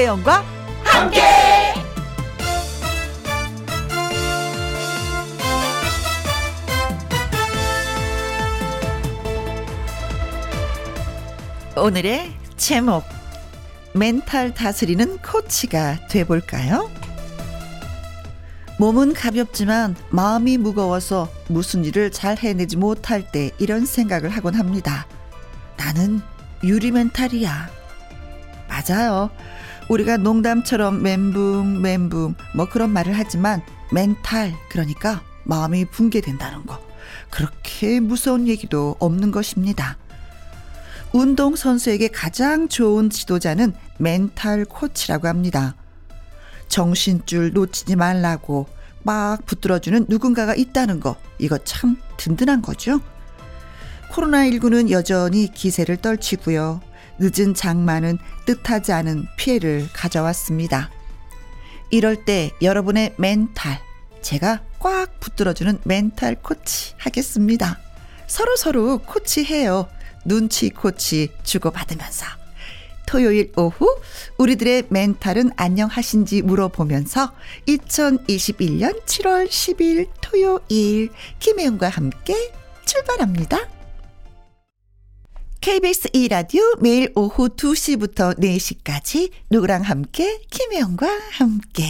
김혜영과 함께. 오늘의 제목 멘탈 다스리는 코치가 돼볼까요? 몸은 가볍지만 마음이 무거워서 무슨 일을 잘 해내지 못할 때 이런 생각을 하곤 합니다. 나는 유리 멘탈이야. 맞아요. 우리가 농담처럼 멘붕, 멘붕, 뭐 그런 말을 하지만 멘탈, 그러니까 마음이 붕괴된다는 거. 그렇게 무서운 얘기도 없는 것입니다. 운동선수에게 가장 좋은 지도자는 멘탈 코치라고 합니다. 정신줄 놓치지 말라고 막 붙들어주는 누군가가 있다는 거, 이거 참 든든한 거죠. 코로나19는 여전히 기세를 떨치고요. 늦은 장마는 뜻하지 않은 피해를 가져왔습니다. 이럴 때 여러분의 멘탈, 제가 꽉 붙들어주는 멘탈 코치 하겠습니다. 서로 서로 코치해요. 눈치 코치 주고받으면서. 토요일 오후 우리들의 멘탈은 안녕하신지 물어보면서 2021년 7월 10일 토요일 김혜영과 함께 출발합니다. KBS 2라디오 매일 오후 2시부터 4시까지 누구랑 함께 김혜영과 함께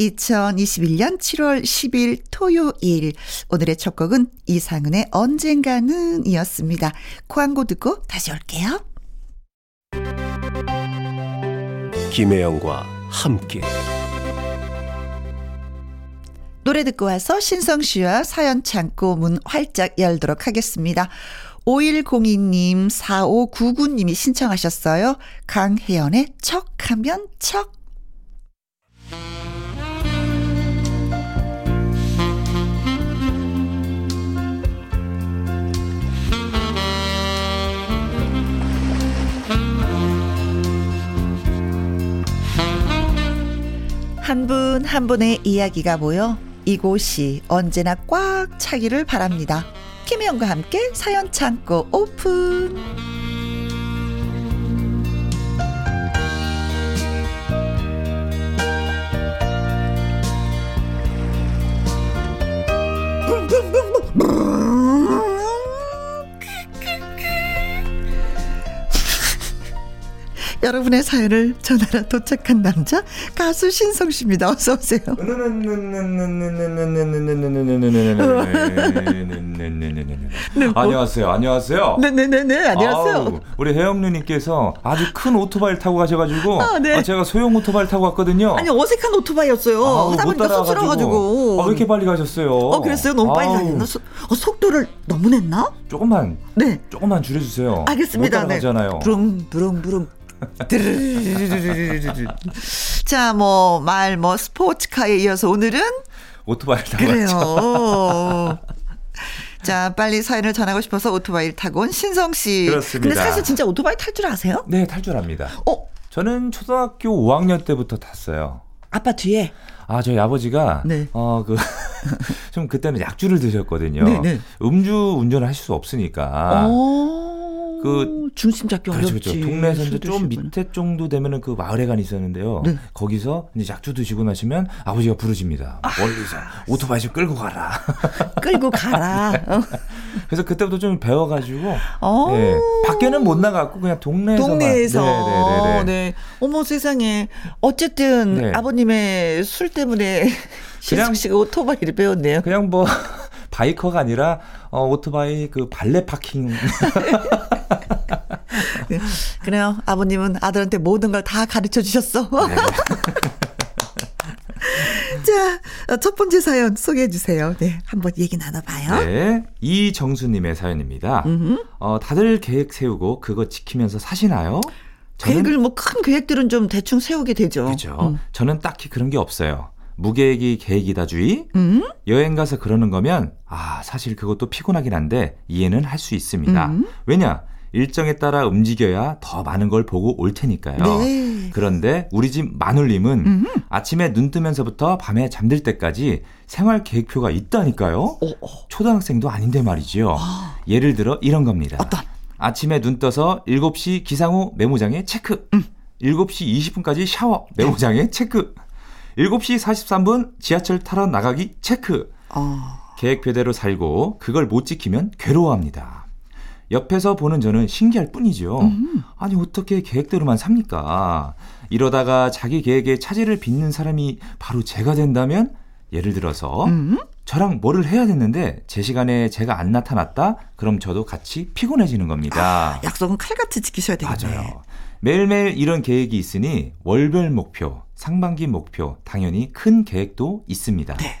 2021년 7월 10일 토요일 오늘의 첫 곡은 이상은의 언젠가는 이었습니다. 광고 듣고 다시 올게요. 김혜영과 함께 노래 듣고 와서 신성 씨와 사연 창고 문 활짝 열도록 하겠습니다. 5102님, 4599님이 신청하셨어요. 강혜연의 척하면 척. 한 분 한 분의 이야기가 모여 이곳이 언제나 꽉 차기를 바랍니다. 김혜영과 함께 사연 창고 오픈. 여러분의 사연을 전하러 도착한 남자 가수 신성 씨입니다. 어서 오세요. 안녕하세요. 안녕하세요. 네네네네. 안녕하세요. 아우, 우리 혜영 누님께서 아주 큰 오토바이를 타고 가셔가지고 아, 네. 아, 제가 소형 오토바이를 타고 갔거든요. 아니 어색한 오토바이였어요. 아우, 하다 못 보니까 따라가지고. 쑥스러워가지고. 아, 왜 이렇게 빨리 가셨어요? 어 그랬어요? 너무 빨리 가셨나? 소- 어, 속도를 너무 냈나? 조금만 네. 조금만 줄여주세요. 알겠습니다. 못 따라가잖아요. 부릉 부릉 부릉. 자, 뭐, 말, 뭐, 스포츠카에 이어서 오늘은? 오토바이를 타고 그래요. 자, 빨리 사연을 전하고 싶어서 오토바이를 타고 온 신성 씨. 그렇습니다. 근데 사실 진짜 오토바이 탈 줄 아세요? 네, 탈 줄 압니다. 어? 저는 초등학교 5학년 때부터 탔어요. 아빠 뒤에. 아, 저희 아버지가 네. 어, 그 좀 그때는 약주를 드셨거든요. 네, 네. 음주 운전을 하실 수 없으니까. 어. 그- 중심 잡기 그렇죠, 어렵지. 그렇죠. 동네에서 좀. 밑에 정도 되면은 그 마을회관이 있었는데요. 네. 거기서 이제 약주 드시고 나시면 아버지가 부르십니다. 멀리서 오토바이 좀 끌고 가라. 끌고 가라. 어. 그래서 그때부터 좀 배워가지고 어. 예, 밖에는 못 나갔고 그냥 동네에서만. 동네에서. 네네네네. 네. 어머 세상에. 어쨌든 네. 아버님의 술 때문에 신숙 씨가 오토바이를 배웠네요. 그냥 뭐 바이커가 아니라 어, 오토바이 그 발레 파킹. 그래요. 아버님은 아들한테 모든 걸 다 가르쳐 주셨어. 네. 자, 어, 첫 번째 사연 소개해 주세요. 네, 한번 얘기 나눠봐요. 네, 이정수님의 사연입니다. 음흠. 어, 다들 계획 세우고 그거 지키면서 사시나요? 계획을 뭐 큰 계획들은 좀 대충 세우게 되죠. 그죠. 음. 저는 딱히 그런 게 없어요. 무계획이 계획이다 주의. 음? 여행 가서 그러는 거면 아 사실 그것도 피곤하긴 한데 이해는 할 수 있습니다. 음. 왜냐 일정에 따라 움직여야 더 많은 걸 보고 올 테니까요. 네. 그런데 우리 집 마눌님은 음. 아침에 눈 뜨면서부터 밤에 잠들 때까지 생활 계획표가 있다니까요. 어, 어. 초등학생도 아닌데 말이지요. 아. 예를 들어 이런 겁니다. 어떤? 아침에 눈 떠서 7시 기상호 메모장에 체크. 음. 7시 20분까지 샤워, 메모장에 체크. 7시 43분 지하철 타러 나가기 체크. 어. 계획표대로 살고 그걸 못 지키면 괴로워합니다. 옆에서 보는 저는 신기할 뿐이죠. 음. 아니 어떻게 계획대로만 삽니까? 이러다가 자기 계획에 차질을 빚는 사람이 바로 제가 된다면 예를 들어서 음. 저랑 뭐를 해야 됐는데 제 시간에 제가 안 나타났다? 그럼 저도 같이 피곤해지는 겁니다. 약속은 칼같이 지키셔야 되겠네. 맞아요. 매일매일 이런 계획이 있으니 월별 목표, 상반기 목표, 당연히 큰 계획도 있습니다. 네.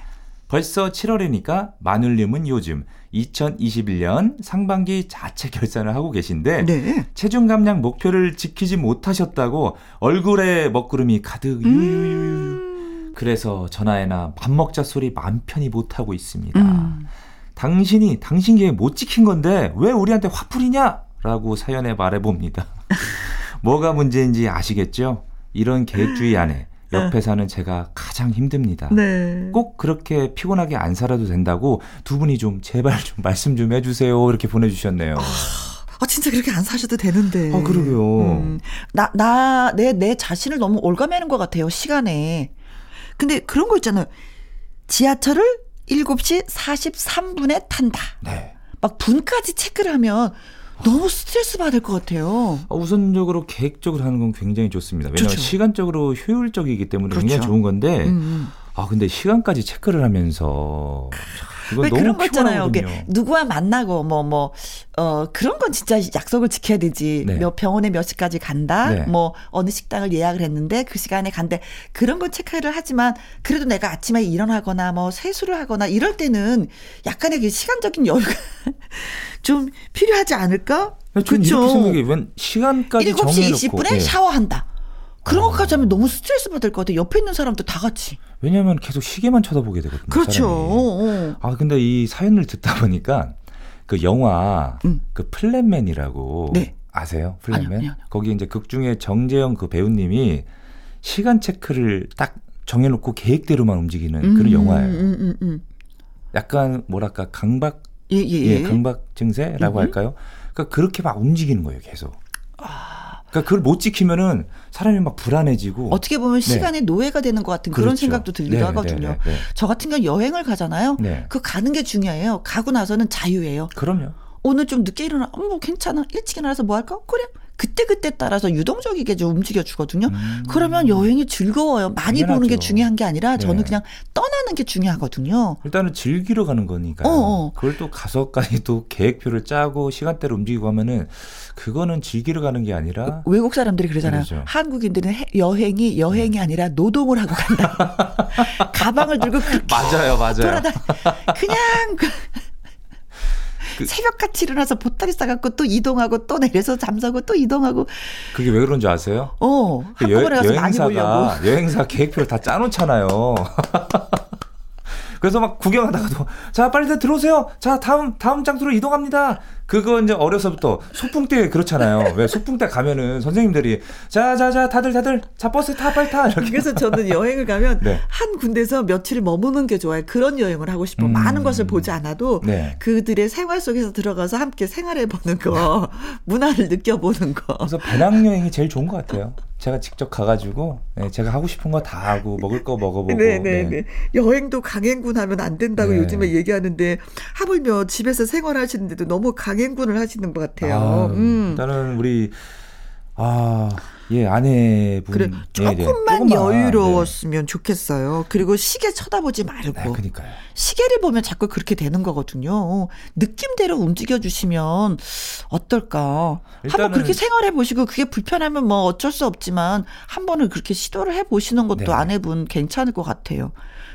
벌써 7월이니까 마눌님은 요즘 2021년 상반기 자체 결산을 하고 계신데 네. 체중 감량 목표를 지키지 못하셨다고 얼굴에 먹구름이 가득. 음. 그래서 전화에나 밥 먹자 소리 맘 편히 못 하고 있습니다. 음. 당신이 당신 계획 못 지킨 건데 왜 우리한테 화풀이냐? 라고 사연에 말해 봅니다. 뭐가 문제인지 아시겠죠? 이런 계획주의 안에 옆에 사는 제가 가장 힘듭니다. 네. 꼭 그렇게 피곤하게 안 살아도 된다고 두 분이 좀 제발 좀 말씀 좀 해주세요. 이렇게 보내주셨네요. 아, 진짜 그렇게 안 사셔도 되는데. 아, 그러게요. 음, 나, 나, 내, 내 자신을 너무 올가매는 것 같아요, 시간에. 근데 그런 거 있잖아요. 지하철을 7시 43분에 탄다. 네. 막 분까지 체크를 하면 너무 스트레스 받을 것 같아요. 어, 우선적으로 계획적으로 하는 건 굉장히 좋습니다. 왜냐하면 좋죠. 시간적으로 효율적이기 때문에 그렇죠. 굉장히 좋은 건데, 음. 아 근데 시간까지 체크를 하면서 이건 왜 그런 거 있잖아요. 누구와 만나고 뭐 뭐 어 그런 건 진짜 약속을 지켜야 되지. 네. 몇 병원에 몇 시까지 간다. 네. 뭐 어느 식당을 예약을 했는데 그 시간에 간대. 그런 건 체크를 하지만 그래도 내가 아침에 일어나거나 뭐 세수를 하거나 이럴 때는 약간의 그 시간적인 여유가 좀 필요하지 않을까? 저는 이렇게 생각해. 웬 시간까지 7시 정해놓고. 20분에 예. 샤워한다. 그런 것까지 하면 너무 스트레스 받을 것 같아. 옆에 있는 사람도 다 같이. 왜냐하면 계속 시계만 쳐다보게 되거든요. 그렇죠. 어, 어. 아 근데 이 사연을 듣다 보니까 그 영화 음. 그 플랜맨이라고 네. 아세요? 플랜맨? 아니요, 아니요, 아니요. 거기 이제 극 중에 정재영 그 배우님이 시간 체크를 딱 정해놓고 계획대로만 움직이는 그런 음, 영화예요. 음, 음, 음. 약간 뭐랄까 강박 예, 예, 예, 예. 강박 증세라고 음. 할까요? 그러니까 그렇게 막 움직이는 거예요, 계속. 아. 그러니까 그걸 못 지키면은 사람이 막 불안해지고. 어떻게 보면 네. 시간의 노예가 되는 것 같은 그런 그렇죠. 생각도 들기도 네, 하거든요. 네, 네, 네. 저 같은 경우 여행을 가잖아요. 네. 그 가는 게 중요해요. 가고 나서는 자유예요. 그럼요. 오늘 좀 늦게 일어나, 어, 뭐 괜찮아. 일찍 일어나서 뭐 할까? 그래. 그때그때 따라서 유동적이게 좀 움직여 주거든요. 음. 그러면 여행이 즐거워요. 많이 보는 게 당연하죠. 중요한 게 아니라 저는 네. 그냥 떠나는 게 중요하거든요. 일단은 즐기러 가는 거니까요. 어, 어. 그걸 또 가서까지 또 계획표를 짜고 시간대로 움직이고 하면은 그거는 즐기러 가는 게 아니라 외국 사람들이 그러잖아요. 그러죠. 한국인들은 해- 여행이 여행이 아니라 노동을 하고 간다. 가방을 들고 맞아요, 맞아요. 돌아다 그냥 그 그- 새벽같이 일어나서 보따리 싸갖고 또 이동하고 또 내려서 잠자고 또 이동하고 그게 왜 그런 줄 아세요? 어그 보려고 여행사가 여행사 계획표를 다 짜놓잖아요. 그래서 막 구경하다가도 자 빨리 들어오세요. 자 다음 다음 장소로 이동합니다. 그거 이제 어려서부터 소풍 때 그렇잖아요. 왜 소풍 때 가면은 선생님들이 자자자 다들 다들 자 버스 타 빨리 타 이렇게. 그래서 저는 여행을 가면 네. 한 군데서 며칠을 머무는 게 좋아요. 그런 여행을 하고 싶어. 음. 많은 것을 보지 않아도 네. 그들의 생활 속에서 들어가서 함께 생활해 보는 거, 문화를 느껴보는 거. 그래서 배낭 여행이 제일 좋은 것 같아요. 제가 직접 가가지고 네, 제가 하고 싶은 거 다 하고 먹을 거 먹어보고. 네네네. 네. 여행도 강행군 하면 안 된다고 네. 요즘에 얘기하는데 하물며 집에서 생활하시는데도 너무 강행군을 하시는 것 같아요. 아, 음. 일단은 우리 아, 예, 아내분 그래 네, 네. 조금만 조금만, 여유로웠으면 좋겠어요. 그리고 시계 쳐다보지 말고 네. 네, 그니까요. 시계를 보면 자꾸 그렇게 되는 거거든요. 느낌대로 움직여 주시면 어떨까? 한번 그렇게 생활해 보시고 그게 불편하면 뭐 어쩔 수 없지만 한 번은 그렇게 시도를 해 보시는 것도 네. 아내분 괜찮을 것 같아요.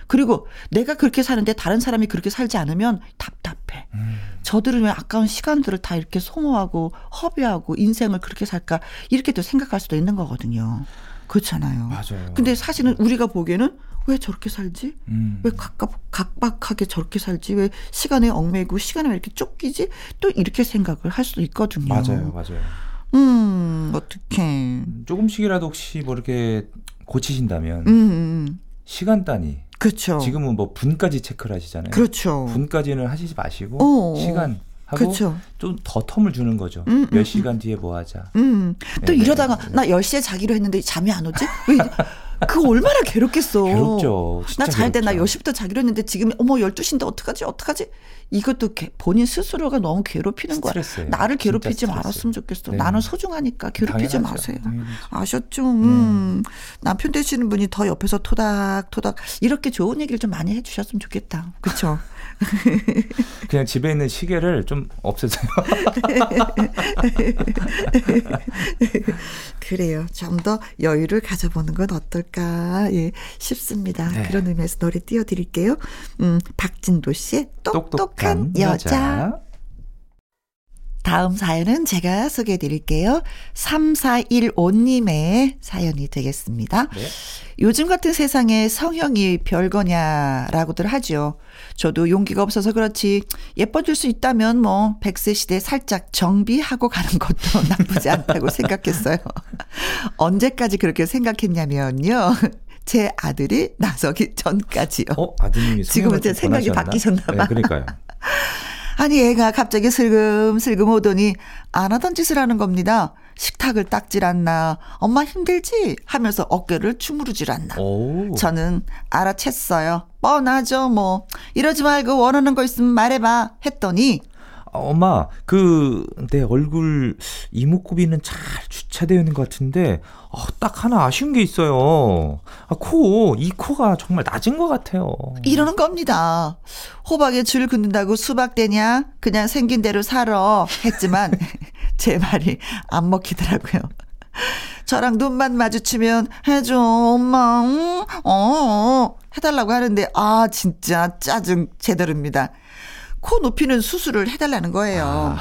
그리고 내가 그렇게 사는데 다른 사람이 그렇게 살지 않으면 답답해. 음. 저들은 왜 아까운 시간들을 다 이렇게 소모하고 허비하고 인생을 그렇게 살까 이렇게도 생각할 수도 있는 거거든요. 그렇잖아요. 맞아요. 근데 사실은 우리가 보기에는 왜 저렇게 살지? 음. 왜 각각 각박하게 저렇게 살지? 왜 시간에 얽매고 시간에 왜 이렇게 쫓기지? 또 이렇게 생각을 할 수도 있거든요. 맞아요, 맞아요. 음, 어떡해. 조금씩이라도 혹시 뭐 이렇게 고치신다면 음, 음. 시간 단위 그렇죠. 지금은 뭐 분까지 체크를 하시잖아요. 그렇죠. 분까지는 하시지 마시고 어. 시간 하고 좀 더 텀을 주는 거죠. 음, 몇 음, 시간 뒤에 뭐 하자. 음. 또 네, 이러다가 네, 네. 나 10시에 자기로 했는데 잠이 안 오지? 왜 그거 얼마나 괴롭겠어. 괴롭죠. 나 잘 때나 괴롭죠. 10시부터 자기로 했는데 지금 어머 12시인데 어떡하지? 어떡하지? 이것도 개- 본인 스스로가 너무 괴롭히는 거야. 스트레스예요. 나를 진짜 괴롭히지. 말았으면 좋겠어. 네. 나는 소중하니까 괴롭히지 당연하죠. 마세요. 당연하죠. 아셨죠? 음. 남편 되시는 분이 더 옆에서 토닥토닥 이렇게 좋은 얘기를 좀 많이 해 주셨으면 좋겠다. 그렇죠? 그냥 집에 있는 시계를 좀 없애세요. 그래요. 좀 더 여유를 가져보는 건 어떨까 예, 싶습니다. 네. 그런 의미에서 노래 띄워드릴게요. 음, 박진도 씨의 똑똑한, 여자. 다음 사연은 제가 소개해 드릴게요. 3415님의 사연이 되겠습니다. 네. 요즘 같은 세상에 성형이 별거냐라고들 하죠. 저도 용기가 없어서 그렇지 예뻐질 수 있다면 뭐 100세 시대 살짝 정비하고 가는 것도 나쁘지 않다고 생각했어요. 언제까지 그렇게 생각했냐면요. 제 아들이 나서기 전까지요. 어 아드님이 지금은 제 생각이? 바뀌셨나 봐. 네, 그러니까요. 아니 애가 갑자기 슬금슬금 오더니 안 하던 짓을 하는 겁니다. 식탁을 닦질 않나. 엄마 힘들지? 하면서 어깨를 주무르질 않나. 오. 저는 알아챘어요. 뻔하죠 뭐. 이러지 말고 원하는 거 있으면 말해봐. 했더니 아, 엄마, 그, 내 얼굴 이목구비는 잘 주차되어 있는 것 같은데, 어, 딱 하나 아쉬운 게 있어요. 아, 코, 이 코가 정말 낮은 것 같아요. 이러는 겁니다. 호박에 줄 긋는다고 수박 되냐? 그냥 생긴 대로 살아. 했지만 제 말이 안 먹히더라고요. 저랑 눈만 마주치면 해줘 엄마 응? 어 해달라고 하는데 아 진짜 짜증 제대로입니다. 코 높이는 수술을 해달라는 거예요.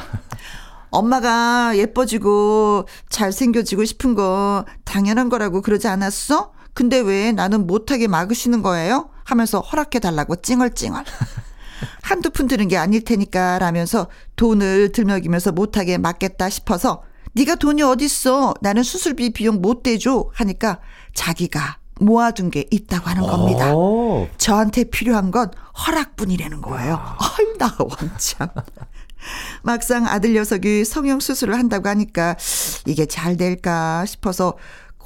엄마가 예뻐지고 잘생겨지고 싶은 거 당연한 거라고 그러지 않았어? 근데 왜 나는 못하게 막으시는 거예요? 하면서 허락해달라고 찡얼찡얼. 한두 푼 드는 게 아닐 테니까 라면서 돈을 들먹이면서 못하게 막겠다 싶어서 네가 돈이 어딨어 나는 수술비 비용 못 대줘 하니까 자기가 모아둔 게 있다고 하는 겁니다. 어, 저한테 필요한 건 허락뿐이라는 거예요. 아유, 나 왕참. 막상 아들 녀석이 성형 수술을 한다고 하니까 이게 잘 될까 싶어서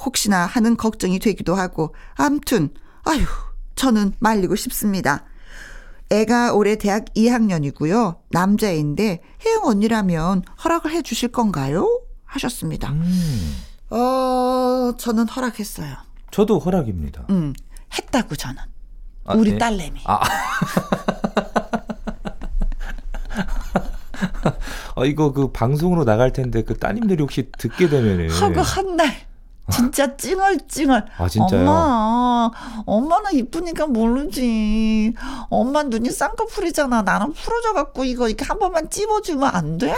혹시나 하는 걱정이 되기도 하고 암튼 아유 저는 말리고 싶습니다. 애가 올해 대학 2학년이고요. 남자애인데 혜영 언니라면 허락을 해 주실 건가요? 하셨습니다. 음, 어, 저는 허락했어요. 저도 허락입니다. 음, 했다고 저는. 아, 우리 네. 딸내미. 아, 아, 이거 그 방송으로 나갈 텐데 그 따님들이 혹시 듣게 되면은. 하고 한 날 진짜 찡얼찡얼. 아, 진짜요? 엄마, 엄마는 이쁘니까 모르지. 엄마 눈이 쌍꺼풀이잖아. 나는 풀어져갖고 이거 이렇게 한 번만 찝어주면 안 돼?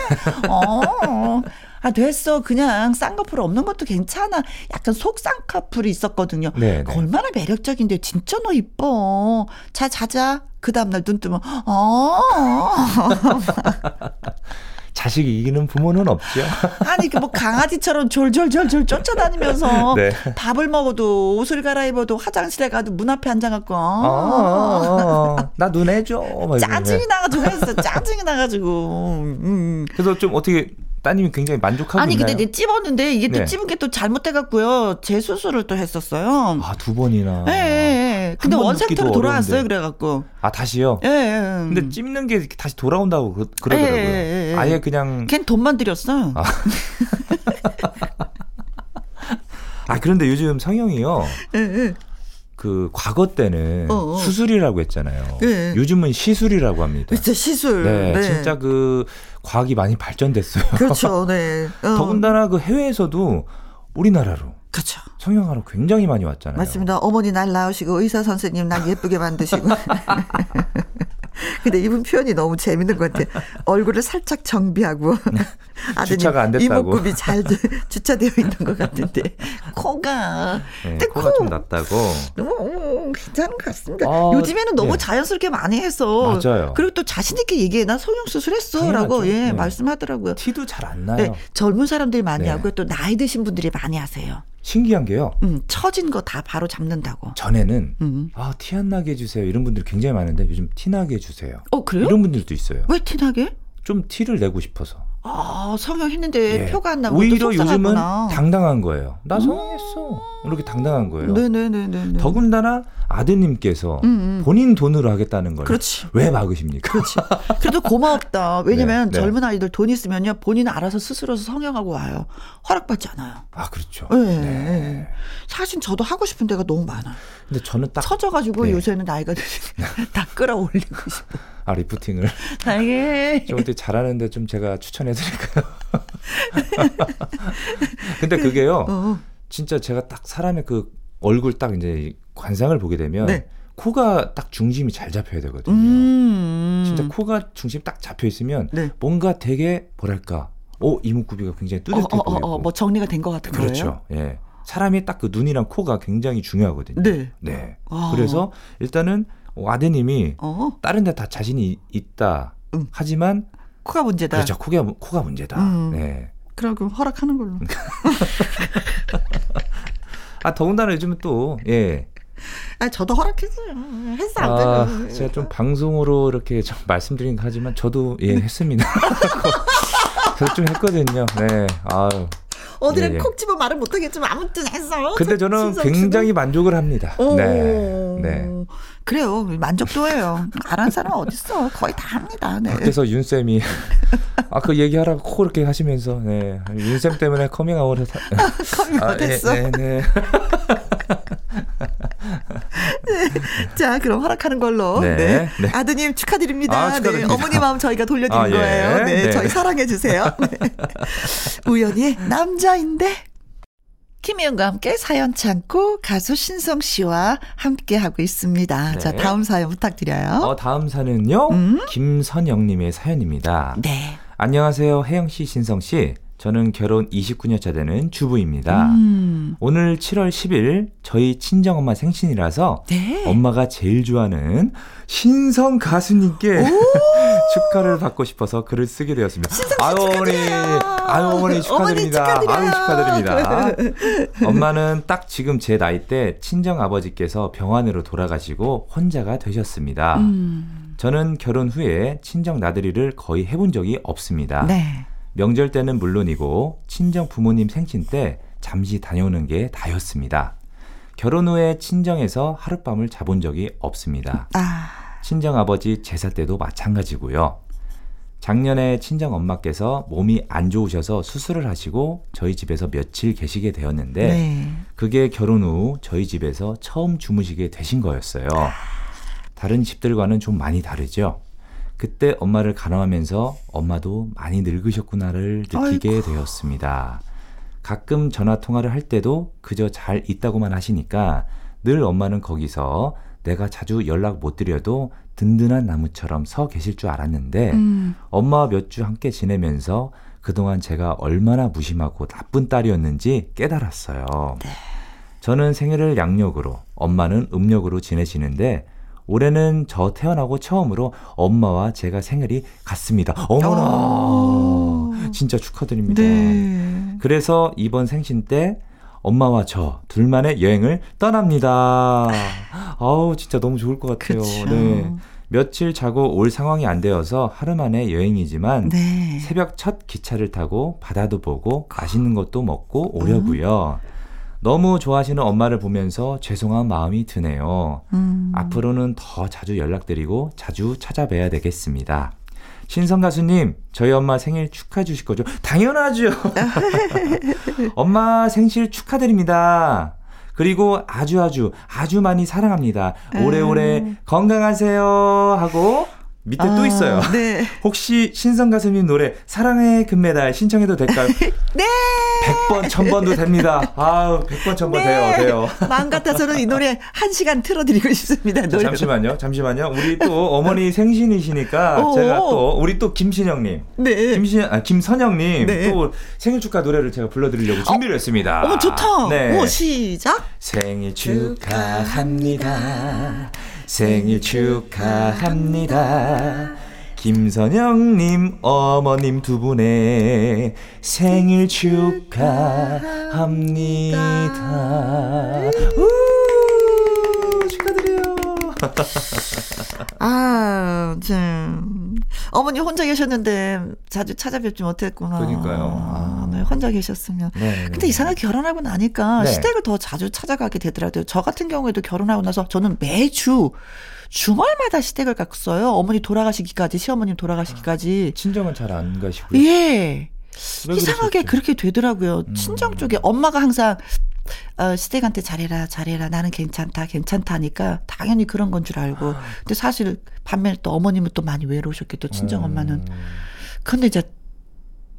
어. 아, 됐어. 그냥 쌍꺼풀 없는 것도 괜찮아. 약간 속쌍꺼풀이 있었거든요. 네, 그 네. 얼마나 매력적인데 진짜 너 이뻐. 자, 자자. 그 다음날 눈 뜨면, 어. 자식이 이기는 부모는 없죠. 아니 그 뭐 강아지처럼 졸졸졸졸 쫓아다니면서 네. 밥을 먹어도 옷을 갈아입어도 화장실에 가도 문 앞에 앉아갖고 아, 아, 아, 나눈 해줘. 막 짜증이. 나가지고 그랬어 짜증이 나가지고 음. 그래서 좀 어떻게 따님이 굉장히 만족하고 아니 있나요? 근데 내 찝었는데 이게 또 네. 찝은 게 또 잘못돼갖고요 재수술을 또 했었어요 아, 두 번이나. 예, 예, 예. 근데 원상태로 돌아왔어요. 그래갖고 아, 다시요? 예, 예. 근데 찝는 게 다시 돌아온다고 그, 그러더라고요. 예, 예, 예. 아예 그냥 걘 돈만 들였어 아. 아 그런데 요즘 성형이요. 그 과거 때는 어, 어. 수술이라고 했잖아요. 예. 요즘은 시술이라고 합니다. 진짜 시술 네, 진짜 그 과학이 많이 발전됐어요. 그렇죠 네 어. 더군다나 그 해외에서도 우리나라로 그렇죠 성형하러 굉장히 많이 왔잖아요. 맞습니다. 어머니 날 낳으시고 의사 선생님 날 예쁘게 만드시고. 근데 이분 표현이 너무 재밌는 것 같아. 얼굴을 살짝 정비하고 아드님. 이목구비 잘 주차되어 있는 것 같은데 코가 네, 코가 코- 좀 낮다고. 너무 괜찮은 것 같습니다. 아, 요즘에는 너무 네. 자연스럽게 많이 해서 맞아요. 그리고 또 자신 있게 얘기해 나 성형 수술했어라고. 예 네. 말씀하더라고요. 티도 잘 안 나요. 네, 젊은 사람들이 많이 네. 하고요. 또 나이 드신 분들이 많이 하세요. 신기한 게요. 음, 처진 거 다 바로 잡는다고. 전에는 음. 아, 티 안 나게 해주세요. 이런 분들 굉장히 많은데 요즘 티 나게 해주세요. 어 그래요? 이런 분들도 있어요. 왜 티 나게? 좀 티를 내고 싶어서. 아, 성형했는데 예. 표가 안 나고 오히려 또 요즘은. 당당한 거예요. 나 성형했어. 이렇게 당당한 거예요. 네네네네. 더군다나 아드님께서 음, 음. 본인 돈으로 하겠다는 걸 그렇지. 왜 막으십니까? 그렇지. 그래도 고맙다. 왜냐면 네, 네. 젊은 아이들 돈 있으면요. 본인 알아서 스스로 성형하고 와요. 허락받지 않아요. 아 그렇죠. 네. 사실 저도 하고 싶은 데가 너무 많아. 근데 저는 딱 처져가지고 네. 요새는 나이가 드시니까 다 끌어올리고 싶어. 아, 리프팅을 다행해. 좀 어떻게 잘하는데 좀 제가 추천해드릴까요? 근데 그게요, 어. 진짜 제가 딱 사람의 그 얼굴 딱 이제 관상을 보게 되면 네. 코가 딱 중심이 잘 잡혀야 되거든요. 음. 진짜 코가 중심 딱 잡혀 있으면 네. 뭔가 되게 뭐랄까, 오 이목구비가 굉장히 어, 뚜렷해 어, 어, 보이고. 어, 뭐 정리가 된 것 같은 거예요? 그렇죠. 예. 사람이 딱 그 눈이랑 코가 굉장히 중요하거든요. 네. 네. 아. 그래서 일단은 어, 아드님이 어, 다른 데 다 자신이 있다. 음. 하지만 코가 문제다. 그렇죠. 코가 코가 문제다. 음. 네. 그럼 허락하는 걸로. 아 더군다나 요즘은 또 예. 아, 저도 허락했어요. 했어 안 아, 되는. 제가 좀 방송으로 이렇게 좀 말씀드린 거 하지만 저도 예 했습니다. 저도 좀 했거든요. 네. 아유. 어디를 예, 예. 콕 집어 말을 못하겠지만 아무튼 했어. 근데 저는. 굉장히 만족을 합니다. 오. 네. 네. 그래요. 만족도예요. 안 한 사람 어딨어. 거의 다 합니다. 네. 밖에서 윤 쌤이 아그 얘기하라고 코 이렇게 하시면서 네. 윤쌤 때문에 커밍아웃을 사... 커밍 아, 못했어. 네, 네, 네. 자, 그럼 허락하는 걸로. 네, 네. 네. 아드님 축하드립니다. 아, 축하드립니다. 네. 어머니 마음 저희가 돌려드린 아, 예. 거예요. 네, 네. 저희 사랑해 주세요. 네. 우연히 남자인데. 김희영과 함께 사연 창고 가수 신성 씨와 함께 하고 있습니다. 네. 자, 다음 사연 부탁드려요. 어, 다음 사연은요. 음? 김선영 님의 사연입니다. 네. 안녕하세요, 혜영 씨, 신성 씨. 저는 결혼 29년 차 되는 주부입니다. 음. 오늘 7월 10일 저희 친정엄마 생신이라서 네. 엄마가 제일 좋아하는 신성 가수님께 축하를 받고 싶어서 글을 쓰게 되었습니다. 아유 어머니, 아유 어머니 축하드립니다. 어머니 아유. 축하드립니다. 엄마는 딱 지금 제 나이 때 친정 아버지께서 병환으로 돌아가시고 혼자가 되셨습니다. 음. 저는 결혼 후에 친정 나들이를 거의 해본 적이 없습니다. 네. 명절 때는 물론이고 친정 부모님 생신 때 잠시 다녀오는 게 다였습니다. 결혼 후에 친정에서 하룻밤을 자본 적이 없습니다. 아. 친정 아버지 제사 때도 마찬가지고요. 작년에 친정 엄마께서 몸이 안 좋으셔서 수술을 하시고 저희 집에서 며칠 계시게 되었는데 네. 그게 결혼 후 저희 집에서 처음 주무시게 되신 거였어요. 다른 집들과는 좀 많이 다르죠. 그때 엄마를 간호하면서 엄마도 많이 늙으셨구나를 느끼게 되었습니다. 가끔 전화 통화를 할 때도 그저 잘 있다고만 하시니까 늘 엄마는 거기서 내가 자주 연락 못 드려도 든든한 나무처럼 서 계실 줄 알았는데 음. 엄마와 몇 주 함께 지내면서 그동안 제가 얼마나 무심하고 나쁜 딸이었는지 깨달았어요. 저는 생일을 양력으로, 엄마는 음력으로 지내시는데 올해는 저 태어나고 처음으로 엄마와 제가 생일이 같습니다. 어머나! 오. 진짜 축하드립니다. 네. 그래서 이번 생신 때 엄마와 저 둘만의 여행을 떠납니다. 아우 진짜 너무 좋을 것 같아요. 그쵸. 네. 며칠 자고 올 상황이 안 되어서 하루 만에 여행이지만 네. 새벽 첫 기차를 타고 바다도 보고 맛있는 것도 먹고 오려고요. 너무 좋아하시는 엄마를 보면서 죄송한 마음이 드네요. 음. 앞으로는 더 자주 연락드리고 자주 찾아뵈야 되겠습니다. 신성 가수님, 저희 엄마 생일 축하해 주실 거죠? 당연하죠. 엄마 생신 축하드립니다. 그리고 아주 아주 아주 많이 사랑합니다. 오래오래 음. 건강하세요 하고 밑에 또 아, 있어요. 네. 혹시 신성 가수님 노래 사랑의 금메달 신청해도 될까요? 네. 100번, 1000번도 됩니다. 아우, 100번, 1000번 돼요, 돼요. 마음 같아서는 이 노래 한 시간 틀어 드리고 싶습니다. 자, 노래. 잠시만요, 잠시만요. 우리 또 어머니 생신이시니까 오. 제가 또 우리 또 김신영 님, 네. 김신 아 김선영님 네. 또 생일 축하 노래를 제가 불러 드리려고 준비를 했습니다. 어머 좋다. 네. 오 시작. 생일 축하합니다. 생일 축하합니다. 김선영님 어머님 두 분의 생일 축하합니다. 우, 축하드려요. 아, 참. 어머니 혼자 계셨는데 자주 찾아뵙지 못했구나. 그러니까요. 아, 네, 혼자 계셨으면. 네, 근데 이상하게 결혼하고 나니까 네. 시댁을 더 자주 찾아가게 되더라고요. 저 같은 경우에도 결혼하고 나서 저는 매주 주말마다 시댁을 갔어요. 어머니 돌아가시기까지, 시어머님 돌아가시기까지. 친정은 잘 안 가시고요. 예. 왜 이상하게? 그렇게 되더라고요. 음. 친정 쪽에 엄마가 항상 어, 시댁한테 잘해라, 잘해라. 나는 괜찮다, 괜찮다니까 당연히 그런 건 줄 알고. 아. 근데 사실 반면에 또 어머님은 또 많이 외로우셨겠죠. 친정 엄마는. 음. 근데 이제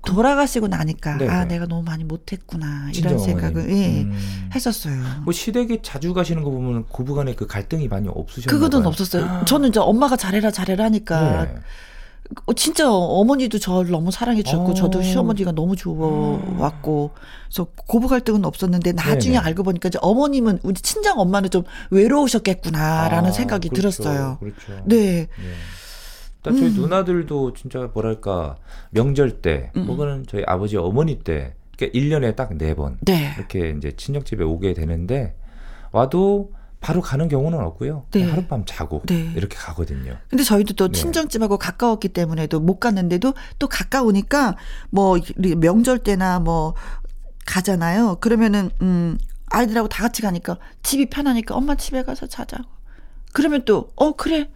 돌아가시고 나니까 네네. 아 내가 너무 많이 못했구나 이런 생각을. 예 음. 했었어요. 뭐 시댁에 자주 가시는 거 보면 고부간에 그 갈등이 많이 없으셨나요? 그거는 없었어요. 저는 이제 엄마가 잘해라 잘해라 하니까 네. 어, 진짜 어머니도 저를 너무 사랑해 주셨고 어. 저도 시어머니가 너무 좋아왔고 그래서 고부 갈등은 없었는데 나중에 네네. 알고 보니까 이제 어머님은 우리 친정 엄마는 좀 외로우셨겠구나라는 아, 생각이 그렇죠. 들었어요. 그렇죠. 네. 네. 일단 저희 음. 누나들도 진짜 뭐랄까 명절 때, 음. 혹은 저희 아버지 어머니 때, 그러니까 1년에 딱 네번 네. 이렇게 이제 친정집에 오게 되는데 와도 바로 가는 경우는 없고요. 네. 하룻밤 자고 네. 이렇게 가거든요. 근데 저희도 또 네. 친정집하고 가까웠기 때문에도 못 갔는데도 또 가까우니까 뭐 명절 때나 뭐 가잖아요. 그러면은 음 아이들하고 다 같이 가니까 집이 편하니까 엄마 집에 가서 자자고. 그러면 또 어 그래.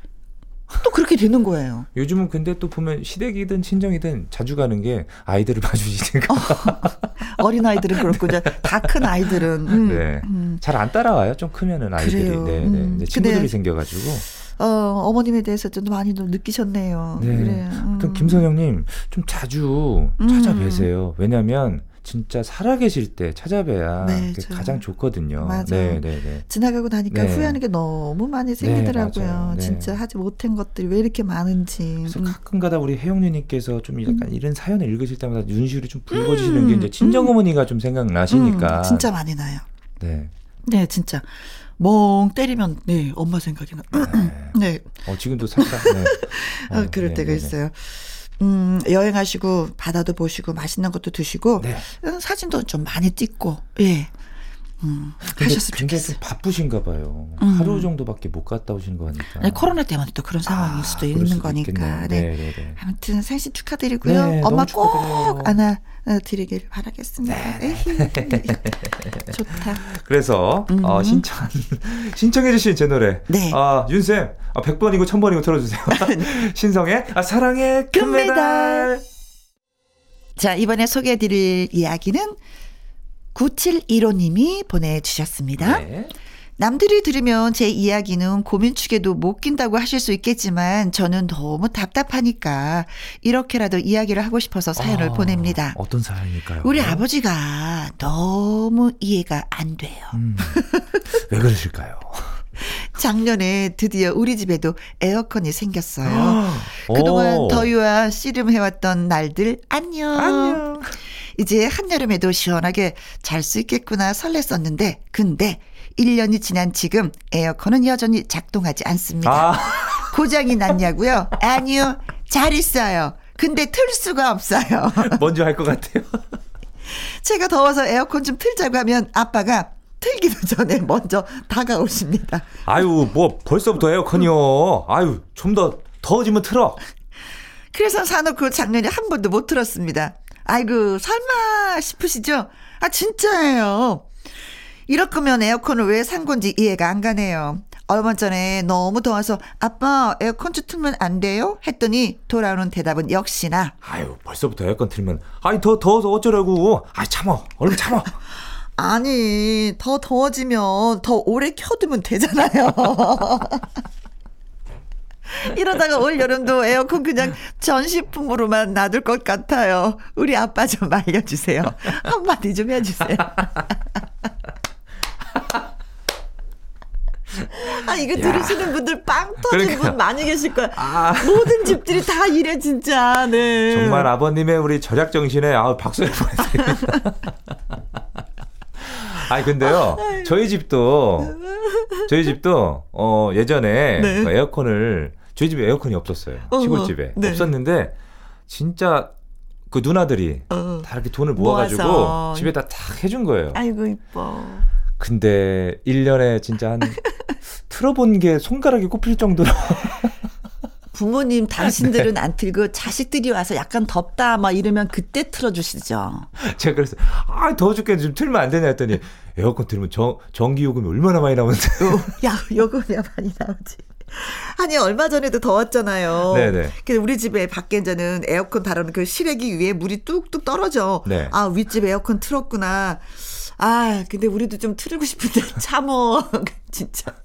또 그렇게 되는 거예요. 요즘은 근데 또 보면 시댁이든 친정이든 자주 가는 게 아이들을 봐주시니까 어 린 아이들은 그렇고 이제 다 큰 아이들은 음, 네. 음. 잘안 따라와요. 좀 크면은 아이들이. 그래요. 네, 네. 음. 친구들이 생겨가지고. 어 어머님에 대해서 좀 많이 좀 느끼셨네요. 네. 그래. 음. 또 김선영님 좀 자주 음. 찾아뵈세요. 왜냐면 진짜 살아계실 때 찾아뵈야 네, 가장 좋거든요. 맞아요. 네, 네, 네. 지나가고 나니까 네. 후회하는 게 너무 많이 생기더라고요. 맞아요. 네. 진짜 하지 못한 것들이 왜 이렇게 많은지. 그래서 음. 가끔가다 우리 혜영님께서 좀 약간 이런 사연을 읽으실 때마다 눈시울이 좀 붉어지시는 음, 게 이제 친정 어머니가 좀 생각나시니까. 음, 진짜 많이 나요. 네. 네, 진짜. 멍 때리면, 네, 엄마 생각이 나. 네, 어, 지금도 살짝. 네. 어, 그럴 네, 때가 네, 네. 있어요. 음, 여행하시고, 바다도 보시고, 맛있는 것도 드시고, 네. 음, 사진도 좀 많이 찍고, 예. 음, 하셨으면 굉장히 좋겠어요. 좀 바쁘신가 봐요. 음. 하루 정도밖에 못 갔다 오신 거 하니까. 아니, 코로나 때문에 또 그런 상황일 아, 수도 있는 거니까. 네. 네, 네, 네. 아무튼 생신 축하드리고요. 네, 엄마. 꼭 안아 어, 드리길 바라겠습니다. 네, 좋다. 그래서 음. 어, 신청 신청해주신 제 노래. 네. 아 윤쌤, 아, 100번이고 1000번이고 틀어주세요. 신성의 아, 사랑의 금메달. 금메달. 자, 이번에 소개해드릴 이야기는 9715님이 보내주셨습니다. 네. 남들이 들으면 제 이야기는 고민축에도 못 낀다고 하실 수 있겠지만 저는 너무 답답하니까 이렇게라도 이야기를 하고 싶어서 사연을 아, 보냅니다. 어떤 사연일까요? 우리 아버지가 너무 이해가 안 돼요. 음, 왜 그러실까요? 작년에 드디어 우리 집에도 에어컨이 생겼어요. 아, 그동안 오. 더위와 씨름해왔던 날들 안녕. 안녕. 이제 한여름에도 시원하게 잘 수 있겠구나 설렜었는데 근데 1년이 지난 지금 에어컨은 여전히 작동하지 않습니다. 아, 고장이 났냐고요? 아니요. 잘 있어요. 근데 틀 수가 없어요. 먼저 할 것 같아요. 제가 더워서 에어컨 좀 틀자고 하면 아빠가 틀기도 전에 먼저 다가오십니다. 아유, 뭐 벌써부터 에어컨이요. 아유, 좀 더 더워지면 틀어. 그래서 사놓고 작년에 한 번도 못 틀었습니다. 아이고, 설마 싶으시죠? 아, 진짜예요. 이럴 거면 에어컨을 왜 산 건지 이해가 안 가네요. 얼마 전에 너무 더워서 아빠 에어컨 좀 틀면 안 돼요? 했더니 돌아오는 대답은 역시나 아유, 벌써부터 에어컨 틀면 아니 더 더워서 어쩌라고. 아, 참어. 얼른 참어. 아니 더 더워지면 더 오래 켜두면 되잖아요. 이러다가 올 여름도 에어컨 그냥 전시품으로만 놔둘 것 같아요. 우리 아빠 좀 알려주세요. 한마디 좀 해주세요. 아 이거 들으시는 분들 빵 터진 그러니까. 분 많이 계실 거야. 아. 모든 집들이 다 이래 진짜. 네. 정말 아버님의 우리 절약 정신에 아 박수를 보내드립니다. 아니 근데요 저희 집도 저희 집도 어 예전에 네. 그 에어컨을 저희 집에 에어컨이 없었어요 어허, 시골집에 네. 없었는데 진짜 그 누나들이 어. 다 이렇게 돈을 모아가지고 모아서. 집에다 탁 해준 거예요. 아이고 이뻐. 근데 1년에 진짜 한 틀어본 게 손가락이 꼽힐 정도로 부모님 당신들은 네. 안 틀고 자식들이 와서 약간 덥다 막 이러면 그때 틀어주시죠. 제가 그래서 아 더워 죽겠는데 좀 틀면 안 되냐 했더니 에어컨 틀면 전 전기 요금이 얼마나 많이 나오는데. 야 요금이 많이 나오지. 아니 얼마 전에도 더웠잖아요. 네네. 근데 우리 집에 밖에 이제는 에어컨 다루는 그 실외기 위에 물이 뚝뚝 떨어져. 네. 아 윗집 에어컨 틀었구나. 아 근데 우리도 좀 틀고 싶은데 참어 진짜.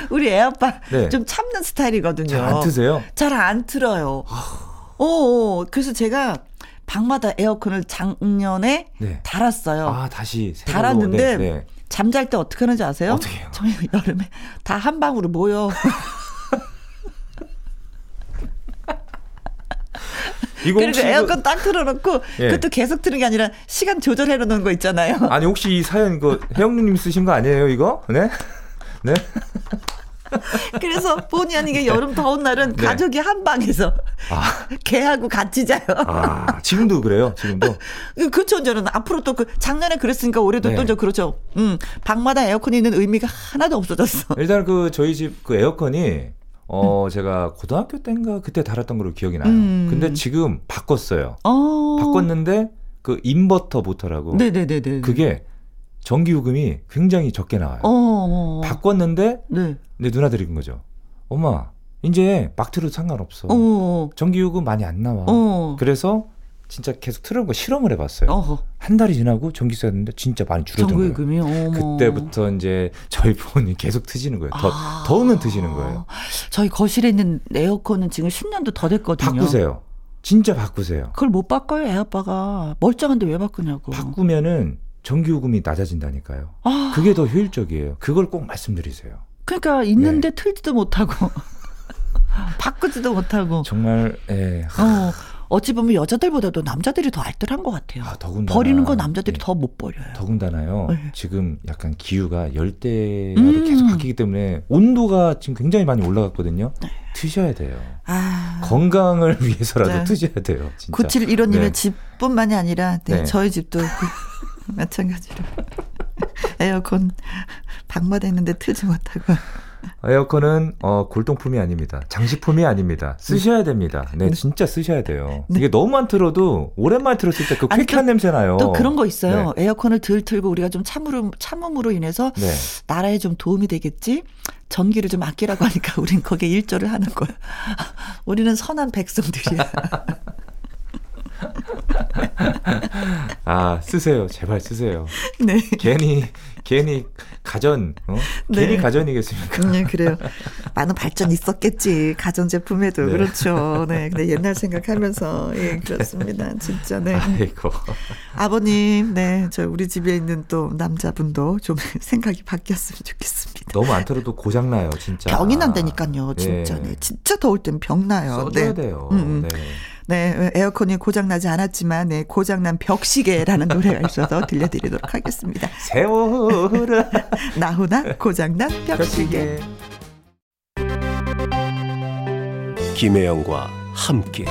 우리 애아빠 네. 좀 참는 스타일이거든요. 잘 안 트세요? 잘 안 틀어요. 어, 그래서 제가 방마다 에어컨을 작년에 네. 달았어요. 아, 다시 달았는데 네, 네. 잠잘 때 어떻게 하는지 아세요? 어떻게 해요? 저희 여름에 다 한 방으로 모여. 그리고 에어컨 딱 틀어놓고 예. 그것도 계속 트는 게 아니라 시간 조절해 놓는 거 있잖아요. 아니 혹시 이 사연 그 혜영님 쓰신 거 아니에요 이거? 네? 네? 그래서 본의 아니게 여름 더운 날은 네. 가족이 한 방에서 아. 개하고 같이 자요. 아, 지금도 그래요? 지금도? 그렇죠. 저는 앞으로 또 그 작년에 그랬으니까 올해도 네. 또 그렇죠. 음, 방마다 에어컨이 있는 의미가 하나도 없어졌어. 일단 그 저희 집 그 에어컨이 어, 음. 제가 고등학교 때인가 그때 달았던 걸로 기억이 나요. 음. 근데 지금 바꿨어요. 어. 바꿨는데 그 인버터 모터라고. 네네네네. 그게 전기요금이 굉장히 적게 나와요. 어. 바꿨는데 네. 내 누나들이 그 거죠. 엄마 이제 막 틀어도 상관없어. 어. 전기요금 많이 안 나와. 어. 그래서 진짜 계속 틀어논 거 실험을 해봤어요. 어허. 한 달이 지나고 전기세 냈는데 진짜 많이 줄어든 거예요. 그때부터 이제 저희 부모님 계속 트시는 거예요. 더 아. 더우면 트시는 거예요. 저희 거실에 있는 에어컨은 지금 10년도 더 됐거든요. 바꾸세요. 진짜 바꾸세요. 그걸 못 바꿔요, 애 아빠가. 멀쩡한데 왜 바꾸냐고. 바꾸면은 전기요금이 낮아진다니까요. 아. 그게 더 효율적이에요. 그걸 꼭 말씀드리세요. 그러니까 있는데 네. 틀지도 못하고 바꾸지도 못하고 정말 예. 어. 어찌 보면 여자들보다도 남자들이 더 알뜰한 것 같아요. 아, 더군다나, 버리는 거 남자들이 네. 더못 버려요. 더군다나요. 네. 지금 약간 기후가 열대야로 음. 계속 바뀌기 때문에 온도가 지금 굉장히 많이 올라갔거든요. 네. 트셔야 돼요. 아. 건강을 위해서라도 네. 트셔야 돼요. 진짜. 9715님의 네. 집뿐만이 아니라 네, 네. 저희 집도 그 마찬가지로 에어컨 방마다 있는데 틀지 못하고. 에어컨은 어, 골동품이 아닙니다. 장식품이 아닙니다. 쓰셔야 됩니다. 네, 진짜 쓰셔야 돼요. 네. 이게 너무만 틀어도 오랜만에 틀었을 때 그 쾌쾌한 냄새 나요. 또 그런 거 있어요. 네. 에어컨을 들 틀고 우리가 좀 참으로 참음으로 인해서 네. 나라에 좀 도움이 되겠지. 전기를 좀 아끼라고 하니까 우린 거기에 일조를 하는 거야. 우리는 선한 백성들이야. 아, 쓰세요. 제발 쓰세요. 네. 괜히, 괜히 가전, 어? 네. 괜히 가전이겠습니까? 네, 그래요. 많은 발전 있었겠지. 가전 제품에도. 네. 그렇죠. 네. 근데 옛날 생각하면서, 예, 그렇습니다. 진짜, 네. 아이고. 아버님, 네. 저 우리 집에 있는 또 남자분도 좀 생각이 바뀌었으면 좋겠습니다. 너무 안 틀어도 고장 나요, 진짜. 병이 난다니까요, 진짜. 네. 네. 진짜 더울 땐 병 나요. 써줘야 네. 돼요. 음, 음. 네. 네, 에어컨이 고장나지 않았지만, 네, 고장난 벽시계라는 노래가 있어서 들려드리도록 하겠습니다. 세월아. 나훈아, 고장난 벽시계. 김혜영과 함께.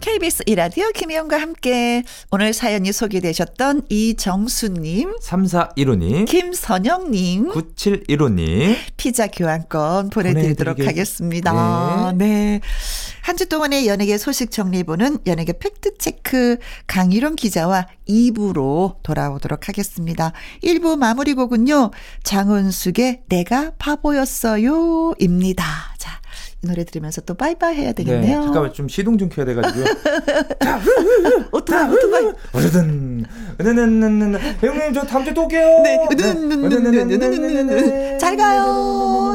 KBS 이라디오 김희영과 함께 오늘 사연이 소개되셨던 이정수님, 3415님, 김선영님, 9715님, 피자 교환권 보내드리도록 보내드리게... 하겠습니다. 네. 네. 한 주 동안의 연예계 소식 정리해보는 연예계 팩트체크 강일원 기자와 2부로 돌아오도록 하겠습니다. 1부 마무리 곡은요, 장은숙의 내가 바보였어요 입니다. 자, 이 노래 들으면서 또 바이바이 해야 되겠네요. 네, 잠깐만 좀 시동 좀 켜야 돼가지고요. 오토바이, 오토바이. 어쨌든, 형님 저 다음 주에 또 올게요. 네, 잘 가요.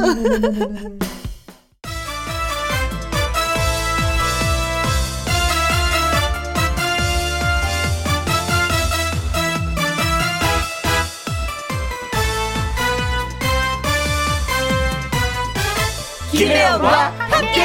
김혜영과 함께.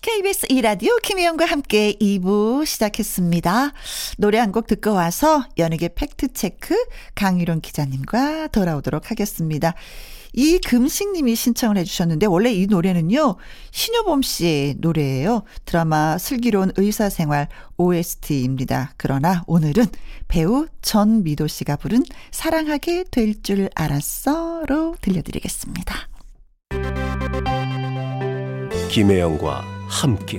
KBS 2라디오 김혜영과 함께 2부 시작했습니다. 노래 한 곡 듣고 와서 연예계 팩트체크 강유론 기자님과 돌아오도록 하겠습니다. 이금식님이 신청을 해주셨는데 원래 이 노래는요 신효범 씨의 노래예요. 드라마 슬기로운 의사생활 OST입니다. 그러나 오늘은 배우 전미도 씨가 부른 사랑하게 될 줄 알았어로 들려드리겠습니다. 김혜영과 함께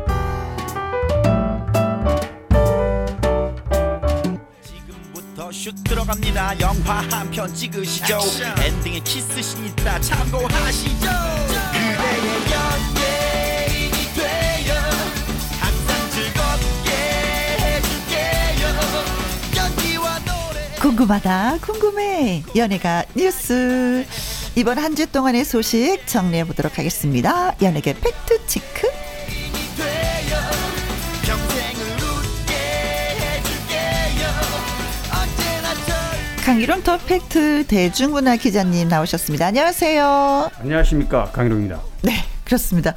슛 들어갑니다. 영화 한 편 찍으시죠. 엔딩에 키스신 있다. 참고하시죠. 그대의 연예인이 되어 항상 즐겁게 해줄게요. 연기와 노래. 궁금하다. 궁금해. 연예가 뉴스. 이번 한 주 동안의 소식 정리해 보도록 하겠습니다. 연예계 팩트 체크 강일원 더 팩트 대중문화 기자님 나오셨습니다. 안녕하세요. 안녕하십니까. 강희롱입니다. 네 그렇습니다.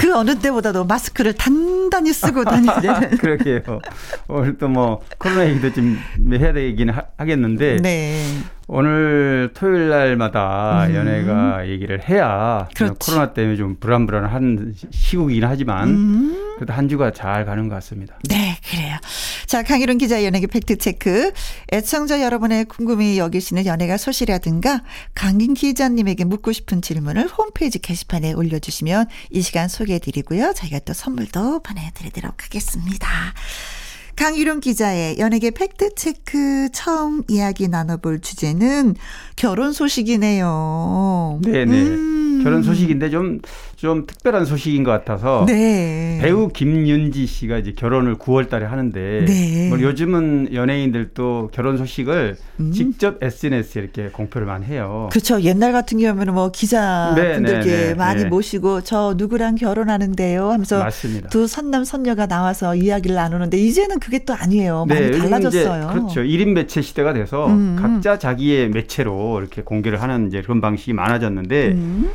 그 어느 때보다도 마스크를 단단히 쓰고 다니는 그러게요. 오늘 또 뭐 코로나 얘기도 좀 해야 되긴 하, 하겠는데 네 오늘 토요일 날마다 음. 연예가 얘기를 해야. 코로나 때문에 좀 불안불안한 시- 시국이긴 하지만 음. 그래도 한 주가 잘 가는 것 같습니다. 네, 그래요. 자, 강희룡 기자 연예계 팩트 체크. 애청자 여러분의 궁금히 여기시는 연예가 소식이라든가 강인 기자님에게 묻고 싶은 질문을 홈페이지 게시판에 올려주시면 이 시간 소개해드리고요. 저희가 또 선물도 보내드리도록 하겠습니다. 강유룡 기자의 연예계 팩트체크 처음 이야기 나눠볼 주제는 결혼 소식이네요. 네네. 음. 결혼 소식인데 좀, 좀 특별한 소식인 것 같아서 네. 배우 김윤지 씨가 이제 결혼을 9월 달에 하는데 네. 뭐 요즘은 연예인들도 결혼 소식을 음. 직접 SNS에 이렇게 공표를 많이 해요. 그렇죠. 옛날 같은 경우에는 뭐 기자분들께 네, 네, 네, 많이 네. 모시고 저 누구랑 결혼하는데요 하면서 맞습니다. 두 선남 선녀가 나와서 이야기를 나누는데 이제는 그게 또 아니에요. 많이 달라졌어요. 그렇죠. 1인 매체 시대가 돼서 음. 각자 자기의 매체로 이렇게 공개를 하는 이제 그런 방식이 많아졌는데 음.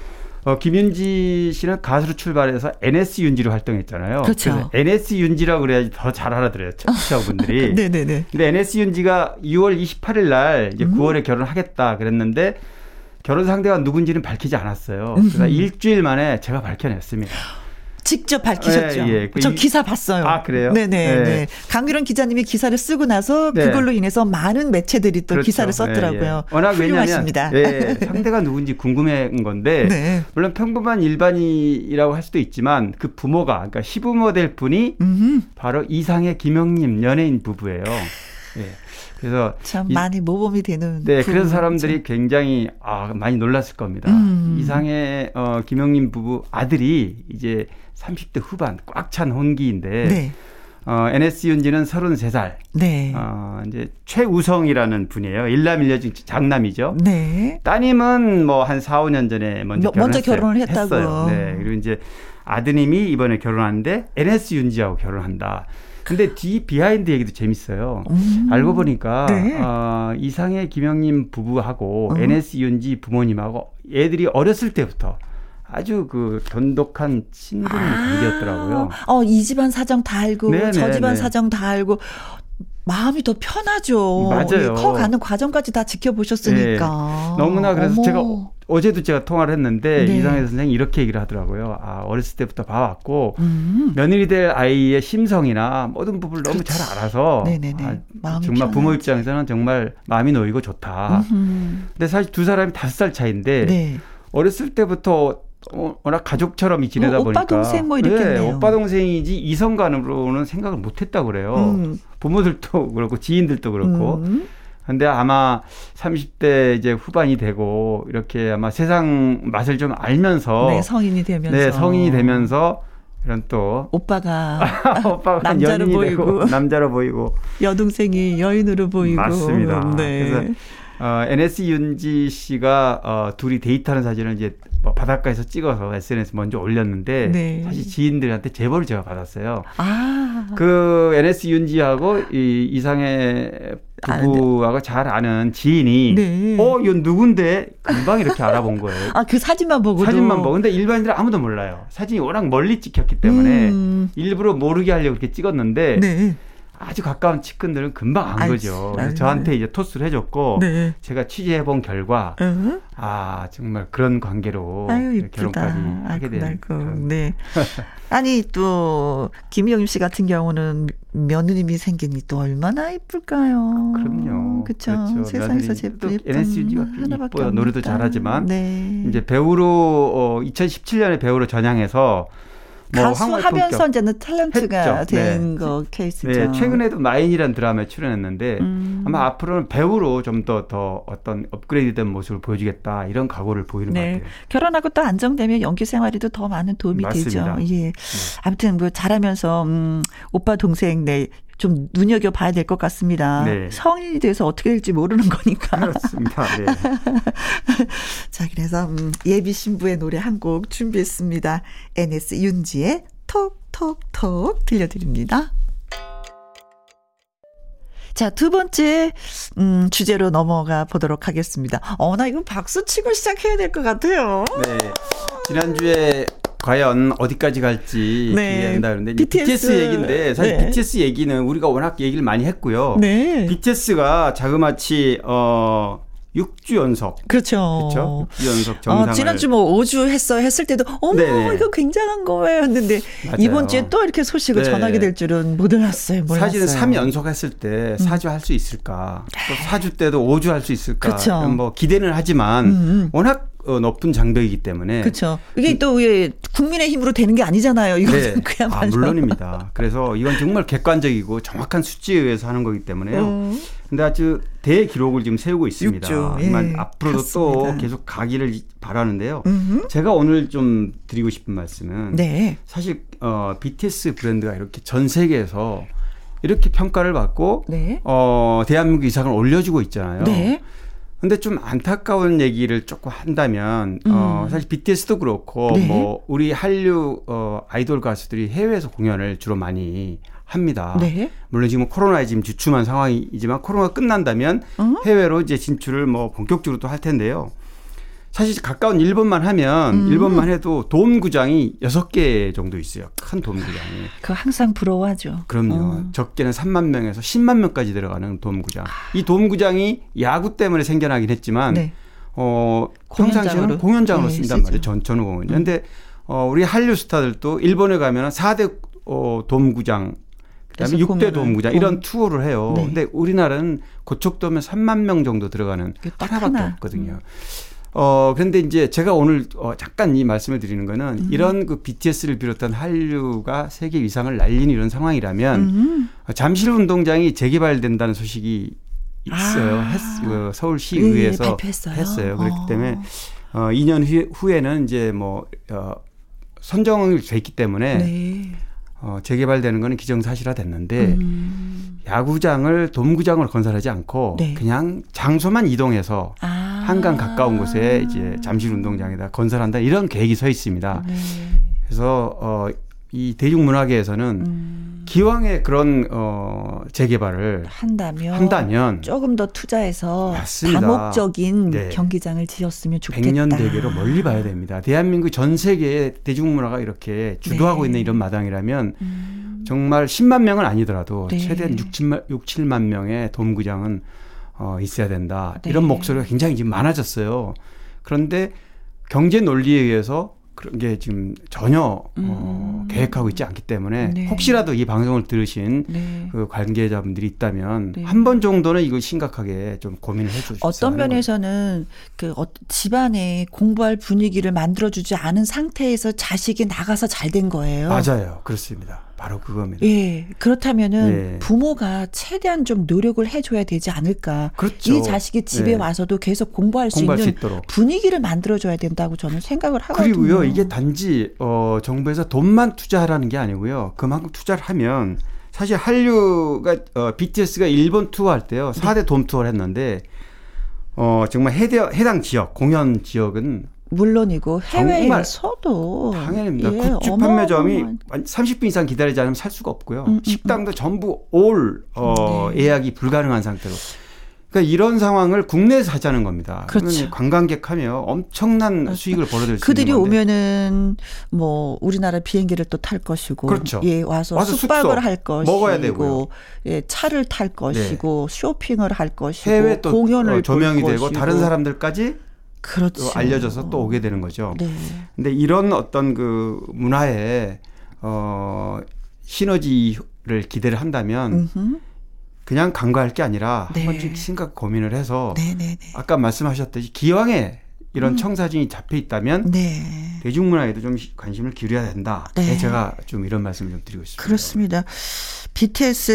어, 김윤지 씨는 가수로 출발해서 NS 윤지로 활동했잖아요. 그렇죠. NS 윤지라고 그래야지 더 잘 알아들어요. 청취자분들이. 네네네. 근데 NS 윤지가 6월 28일 날 이제 음. 9월에 결혼하겠다 그랬는데 결혼 상대가 누군지는 밝히지 않았어요. 그래서 음흠. 일주일 만에 제가 밝혀냈습니다. 직접 밝히셨죠. 예, 예. 그저 이- 기사 봤어요. 아, 그래요? 네네. 네. 네. 강유론 기자님이 기사를 쓰고 나서 네. 그걸로 인해서 많은 매체들이 또 그렇죠. 기사를 썼더라고요. 예, 예. 워낙 훌륭하십니다. 왜냐하면 예, 상대가 누군지 궁금한 건데 네. 물론 평범한 일반인이라고 할 수도 있지만 그 부모가 그러니까 시부모 될 분이 음, 바로 이상의 김영님 연예인 부부예요. 예. 그래서 참 이- 많이 모범이 되는. 네. 그래서 사람들이 굉장히 아, 많이 놀랐을 겁니다. 음. 이상의 어, 김영림 부부 아들이 이제 30대 후반 꽉 찬 혼기인데 네. 어, NS윤지는 33살. 네. 어, 이제 최우성이라는 분이에요. 일남 일녀중 장남이죠. 네. 따님은 뭐 한 4, 5년 전에 먼저 뭐- 먼저 결혼했어요. 결혼을 했다고. 했어요. 네. 그리고 이제 아드님이 이번에 결혼하는데 NS윤지하고 결혼한다. 근데 뒤 비하인드 얘기도 재밌어요. 음. 알고 보니까 네. 어, 이상해 김영임 부부하고 음. NS윤지 부모님하고 애들이 어렸을 때부터 아주 그 돈독한 친분 관계였더라고요. 어, 이 집안 사정 다 알고, 네, 저 네, 집안 네. 사정 다 알고, 마음이 더 편하죠. 맞아요. 이 커가는 과정까지 다 지켜보셨으니까. 너무나 그래서 어머. 제가 어제도 제가 통화를 했는데 네. 이상해 선생님이 이렇게 얘기를 하더라고요. 아, 어렸을 때부터 봐왔고 음. 며느리 될 아이의 심성이나 모든 부분을 너무 그렇지. 잘 알아서 네네네. 아, 마음이 정말 부모 편하지. 입장에서는 정말 마음이 놓이고 좋다. 음흠. 근데 사실 두 사람이 다섯 살 차이인데 네. 어렸을 때부터 어, 워낙 가족처럼 지내다 뭐 오빠, 보니까 동생 뭐 이랬겠네요. 네, 오빠 동생이지 이성간으로는 생각을 못했다고 그래요. 음. 부모들도 그렇고 지인들도 그렇고. 음. 근데 아마 30대 이제 후반이 되고 이렇게 아마 세상 맛을 좀 알면서 네, 성인이 되면서. 네, 성인이 되면서 이런 또 오빠가 오빠가 남자로 보이고. 되고 남자로 보이고 여동생이 여인으로 보이고. 맞습니다. 네. 그래서 어, NS 윤지 씨가 어, 둘이 데이트하는 사진을 이제 뭐 바닷가에서 찍어서 SNS 먼저 올렸는데 네. 사실 지인들한테 제보를 제가 받았어요. 아. 그 NS 윤지하고 이 이상의 부부하고 잘 아는 지인이 네. 어, 이건 누군데 금방 이렇게 알아본 거예요. 아, 그 사진만 보고도. 사진만 보고 근데 일반인들은 아무도 몰라요. 사진이 워낙 멀리 찍혔기 때문에 음. 일부러 모르게 하려고 이렇게 찍었는데 네. 아주 가까운 측근들은 금방 안 알지, 거죠. 그래서. 저한테 이제 토스를 해줬고 네. 제가 취재해 본 결과 응? 아 정말 그런 관계로 아유. 결혼까지 하게 된 아이고. 그런 네. 아니 또 김영임 씨 같은 경우는 며느님이 생기니 또 얼마나 이쁠까요? 그럼요. 그쵸. 그렇죠. 세상에서 제일 또 예쁜 가 하나밖에 이뻐요. 노래도. 잘하지만 네. 이제 배우로 어, 2017년에 배우로 전향해서 뭐 가수 하면서. 이제는 탤런트가 했죠. 된 네. 거 케이스죠. 네, 최근에도 마인이라는 드라마에 출연했는데 음. 아마 앞으로는 배우로 좀 더더 어떤 업그레이드된 모습을 보여주겠다 이런 각오를 보이는 것 네. 같아요. 결혼하고 또 안정되면 연기 생활에도 더 많은 도움이 맞습니다. 되죠. 예. 아무튼 뭐 잘하면서 음, 오빠 동생 네. 좀 눈여겨 봐야 될 것 같습니다. 네. 성인이 돼서 어떻게 될지 모르는 거니까. 그렇습니다. 네. 자, 그래서 음, 예비 신부의 노래 한 곡 준비했습니다. NS 윤지의 톡톡톡 들려드립니다. 자, 두 번째, 음, 주제로 넘어가 보도록 하겠습니다. 어, 나 이거 박수 치고 시작해야 될 것 같아요. 네. 지난주에 과연 어디까지 갈지 네. 기대한다 이제 BTS. BTS, 얘기인데 사실 네. BTS 얘기는 우리가 워낙 얘기를 많이 했고요. 네. BTS가 자그마치 어 6주 연속 그렇죠. 그렇죠? 6주 연속 정상을 어, 지난주 뭐 5주 했어 했을 때도 어머 네네. 이거 굉장한 거예요 했는데 맞아요. 이번 주에 또 이렇게 소식을 네. 전하게 될 줄은 몰랐어요. 몰랐어요. 사실은 3 연속 했을 때 4주 할 수 있을까? 또 4주 때도 5주 할 수 있을까? 그쵸. 뭐 기대는 하지만 음, 음. 워낙 어, 높은 장벽이기 때문에 그렇죠. 이게 또 예, 국민의 힘으로 되는 게 아니잖아요. 이거는 네. 그야말로. 아, 물론입니다. 그래서 이건 정말 객관적이고 정확한 수치에 의해서 하는 거기 때문에요. 음. 근데 아주 대기록을 지금 세우고 있습니다. 예, 앞으로도 또 그렇습니다. 계속 가기를 바라는데요. 음흠. 제가 오늘 좀 드리고 싶은 말씀은 네. 사실 어, BTS 브랜드가 이렇게 전 세계에서 이렇게 평가를 받고 네. 어, 대한민국 이상을 올려주고 있잖아요. 네. 근데 좀 안타까운 얘기를 조금 한다면 어, 음. 사실 BTS도 그렇고 네. 뭐 우리 한류 어, 아이돌 가수들이 해외에서 공연을 주로 많이 합니다. 네. 물론 지금 코로나에 지금 주춤한 상황이지만 코로나가 끝난다면 어? 해외로 이제 진출을 뭐 본격적으로 또 할 텐데요. 사실 가까운 일본만 하면 음. 일본만 해도 돔구장이 여섯 개 정도 있어요. 큰 돔구장이. 그거 항상 부러워하죠. 그럼요. 어. 적게는 3만 명에서 10만 명까지 들어가는 돔구장. 이 돔구장이 야구 때문에 생겨나긴 했지만 네. 어? 평상시에는 공연장으로 네, 쓴단. 말이에요. 전, 전후 공연. 근데 어, 우리 한류 스타들도 일본에 가면은 4대 어, 돔구장 그다음에 그래서 6대 공연을, 돔구장 이런 투어를 해요. 네. 근데 우리나라는 고척도면 3만 명 정도 들어가는 하나밖에 하나. 음. 없거든요. 어, 그런데 이제 제가 오늘 어, 잠깐 이 말씀을 드리는 거는 음. 이런 그 BTS를 비롯한 한류가 세계 위상을 날리는 이런 상황이라면 음. 어, 잠실 운동장이 재개발된다는 소식이 있어요. 아. 했, 그 예, 예, 서울시의회에서 발표했어요. 했어요. 그렇기 어. 때문에 어, 2년 후, 후에는 이제 뭐 어, 선정이 됐기 때문에 네. 어, 재개발되는 거는 기정사실화 됐는데 음. 야구장을 돔구장을 건설하지 않고 네. 그냥 장소만 이동해서 아. 한강 가까운 곳에 이제 잠실 운동장에다 건설한다 이런 계획이 서 있습니다. 네. 그래서 어, 이 대중문화계에서는 음. 기왕에 그런 어, 재개발을 한다면 한다면 조금 더 투자해서 맞습니다. 다목적인 네. 경기장을 지었으면 좋겠다. 백년 대계로 멀리 봐야 됩니다. 대한민국 전 세계의 대중문화가 이렇게 주도하고 네. 있는 이런 마당이라면 음. 정말 10만 명은 아니더라도 네. 최대한 6, 7만, 6, 7만 명의 돔구장은 어, 있어야 된다. 네. 이런 목소리가 굉장히 지금 많아졌어요. 그런데 경제 논리에 의해서 그런 게 지금 전혀 어, 음. 계획하고 있지 않기 때문에 네. 혹시라도 이 방송을 들으신 네. 그 관계자분들이 있다면 네. 한번 정도는 이거 심각하게 좀 고민을 해주시기 어떤 면에서는 그 어, 집안에 공부할 분위기를 만들어주지 않은 상태에서 자식이 나가서 잘 된 거예요. 맞아요. 그렇습니다. 바로 그겁니다. 예, 그렇다면은 네. 부모가 최대한 좀 노력을 해줘야 되지 않을까. 그렇죠. 이 자식이 집에 네. 와서도 계속 공부할 수 공부할 수 있는 있도록. 분위기를 만들어줘야 된다고 저는 생각을 하거든요. 그리고요, 이게 단지 어 정부에서 돈만 투자하라는 게 아니고요. 그만큼 투자를 하면 사실 한류가 어 BTS가 일본 투어할 때요. 네. 4대 돔 투어를 했는데 어 정말 해대, 해당 지역, 공연 지역은 물론이고 해외에서도 당연입니다. 예, 굿즈 판매점이 어마어마한- 30분 이상 기다리지 않으면 살 수가 없고요. 음, 음, 식당도 전부 올 어, 네. 예약이 불가능한 상태로. 그러니까 이런 상황을 국내에서 하자는 겁니다. 그렇죠. 관광객 하면 엄청난 수익을 벌어들일 수 그들이 있는 건데. 오면은 뭐 우리나라 비행기를 또 탈 것이고 그렇죠. 예 와서, 와서 숙박을 할 것이고 먹어야 되고요. 네. 예 차를 탈 것이고 쇼핑을 할 것이고 해외 또 공연을 어, 조명이 볼 되고. 다른 사람들까지 그렇죠. 또 알려져서 또 오게 되는 거죠. 네. 근데 이런 어떤 그 문화에 어 시너지를 기대를 한다면 음흠. 그냥 간과할 게 아니라 네. 한 번씩 심각 고민을 해서 네네네. 아까 말씀하셨듯이 기왕에 이런 청사진이 잡혀 있다면 네. 대중문화에도 좀 관심을 기울여야 된다. 네. 네. 제가 좀 이런 말씀을 좀 드리고 싶습니다. 그렇습니다. BTS를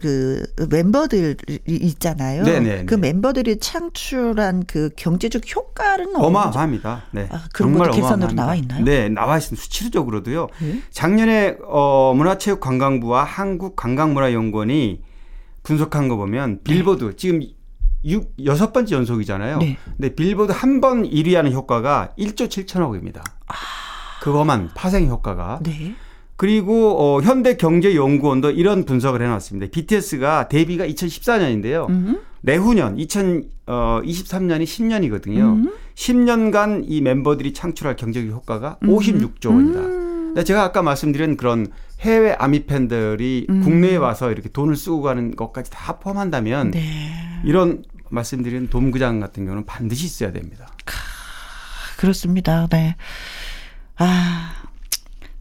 그 멤버들이 있잖아요. 네네, 그 네. 멤버들이 창출한 그 경제적 효과는 어마어마합니다. 네. 아, 그런 정말 계산으로 어마어마합니다. 나와 있나요? 네, 나와 있습니다. 수치적으로도요. 네. 작년에 어, 문화체육관광부와 한국관광문화연구원이 분석한 거 보면 빌보드 지금 육, 여섯 번째 연속이잖아요. 네. 근데 빌보드 한 번 1위 하는 효과가 1조 7천억입니다. 그거만 파생 효과가. 네. 그리고 어, 현대경제연구원도 이런 분석을 해놨습니다. BTS가 데뷔가 2014년인데요. 음. 내후년 2023년이 10년이거든요. 음. 10년간 이 멤버들이 창출할 경제적 효과가 음. 56조 원이다. 근데 제가 아까 말씀드린 그런 해외 아미 팬들이 음. 국내에 와서 이렇게 돈을 쓰고 가는 것까지 다 포함한다면 네. 이런 말씀드린 돔구장 같은 경우는 반드시 있어야 됩니다. 그렇습니다. 네. 아.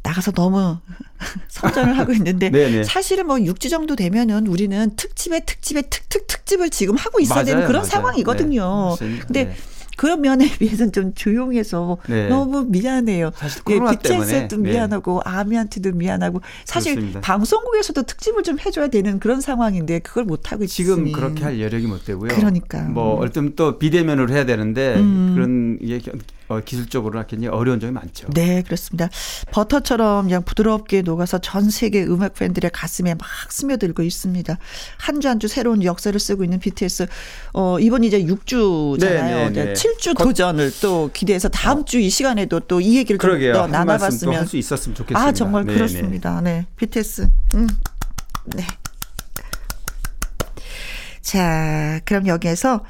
나가서 너무 성장을 하고 있는데. 사실은 뭐 육지 정도 되면은 우리는 특집에 특집에 특특 특집을 지금 하고 있어야 되는 맞아요, 그런 맞아요. 상황이거든요. 네. 근데 네. 그런 면에 비해서는 좀 조용해서 네. 너무 미안해요. 사실 예, 코로나 때문에 BTS도 네. 미안하고 아미한테도 미안하고 사실 그렇습니다. 방송국에서도 특집을 좀 해줘야 되는 그런 상황인데 그걸 못 하고 지금 있으니 그렇게 할 여력이 못 되고요. 그러니까. 뭐 얼른 또 비대면으로 해야 되는데 음. 그런 게 어, 기술적으로 굉장히 어려운 점이 많죠. 네, 그렇습니다. 버터처럼 그냥 부드럽게 녹아서 전 세계 음악 팬들의 가슴에 막 스며들고 있습니다. 한 주 한주 새로운 역사를 쓰고 있는 BTS. 어, 이번 이제 6주잖아요. 네, 네, 네. 7주 도전을 또 기대해서 다음 주이 시간에도 또 이 얘기를 좀 그러게요. 더 나눠봤으면 또할 수 있었으면 좋겠습니다. 아, 정말 네, 그렇습니다. 네. BTS. 음. 네. 자, 그럼 여기에서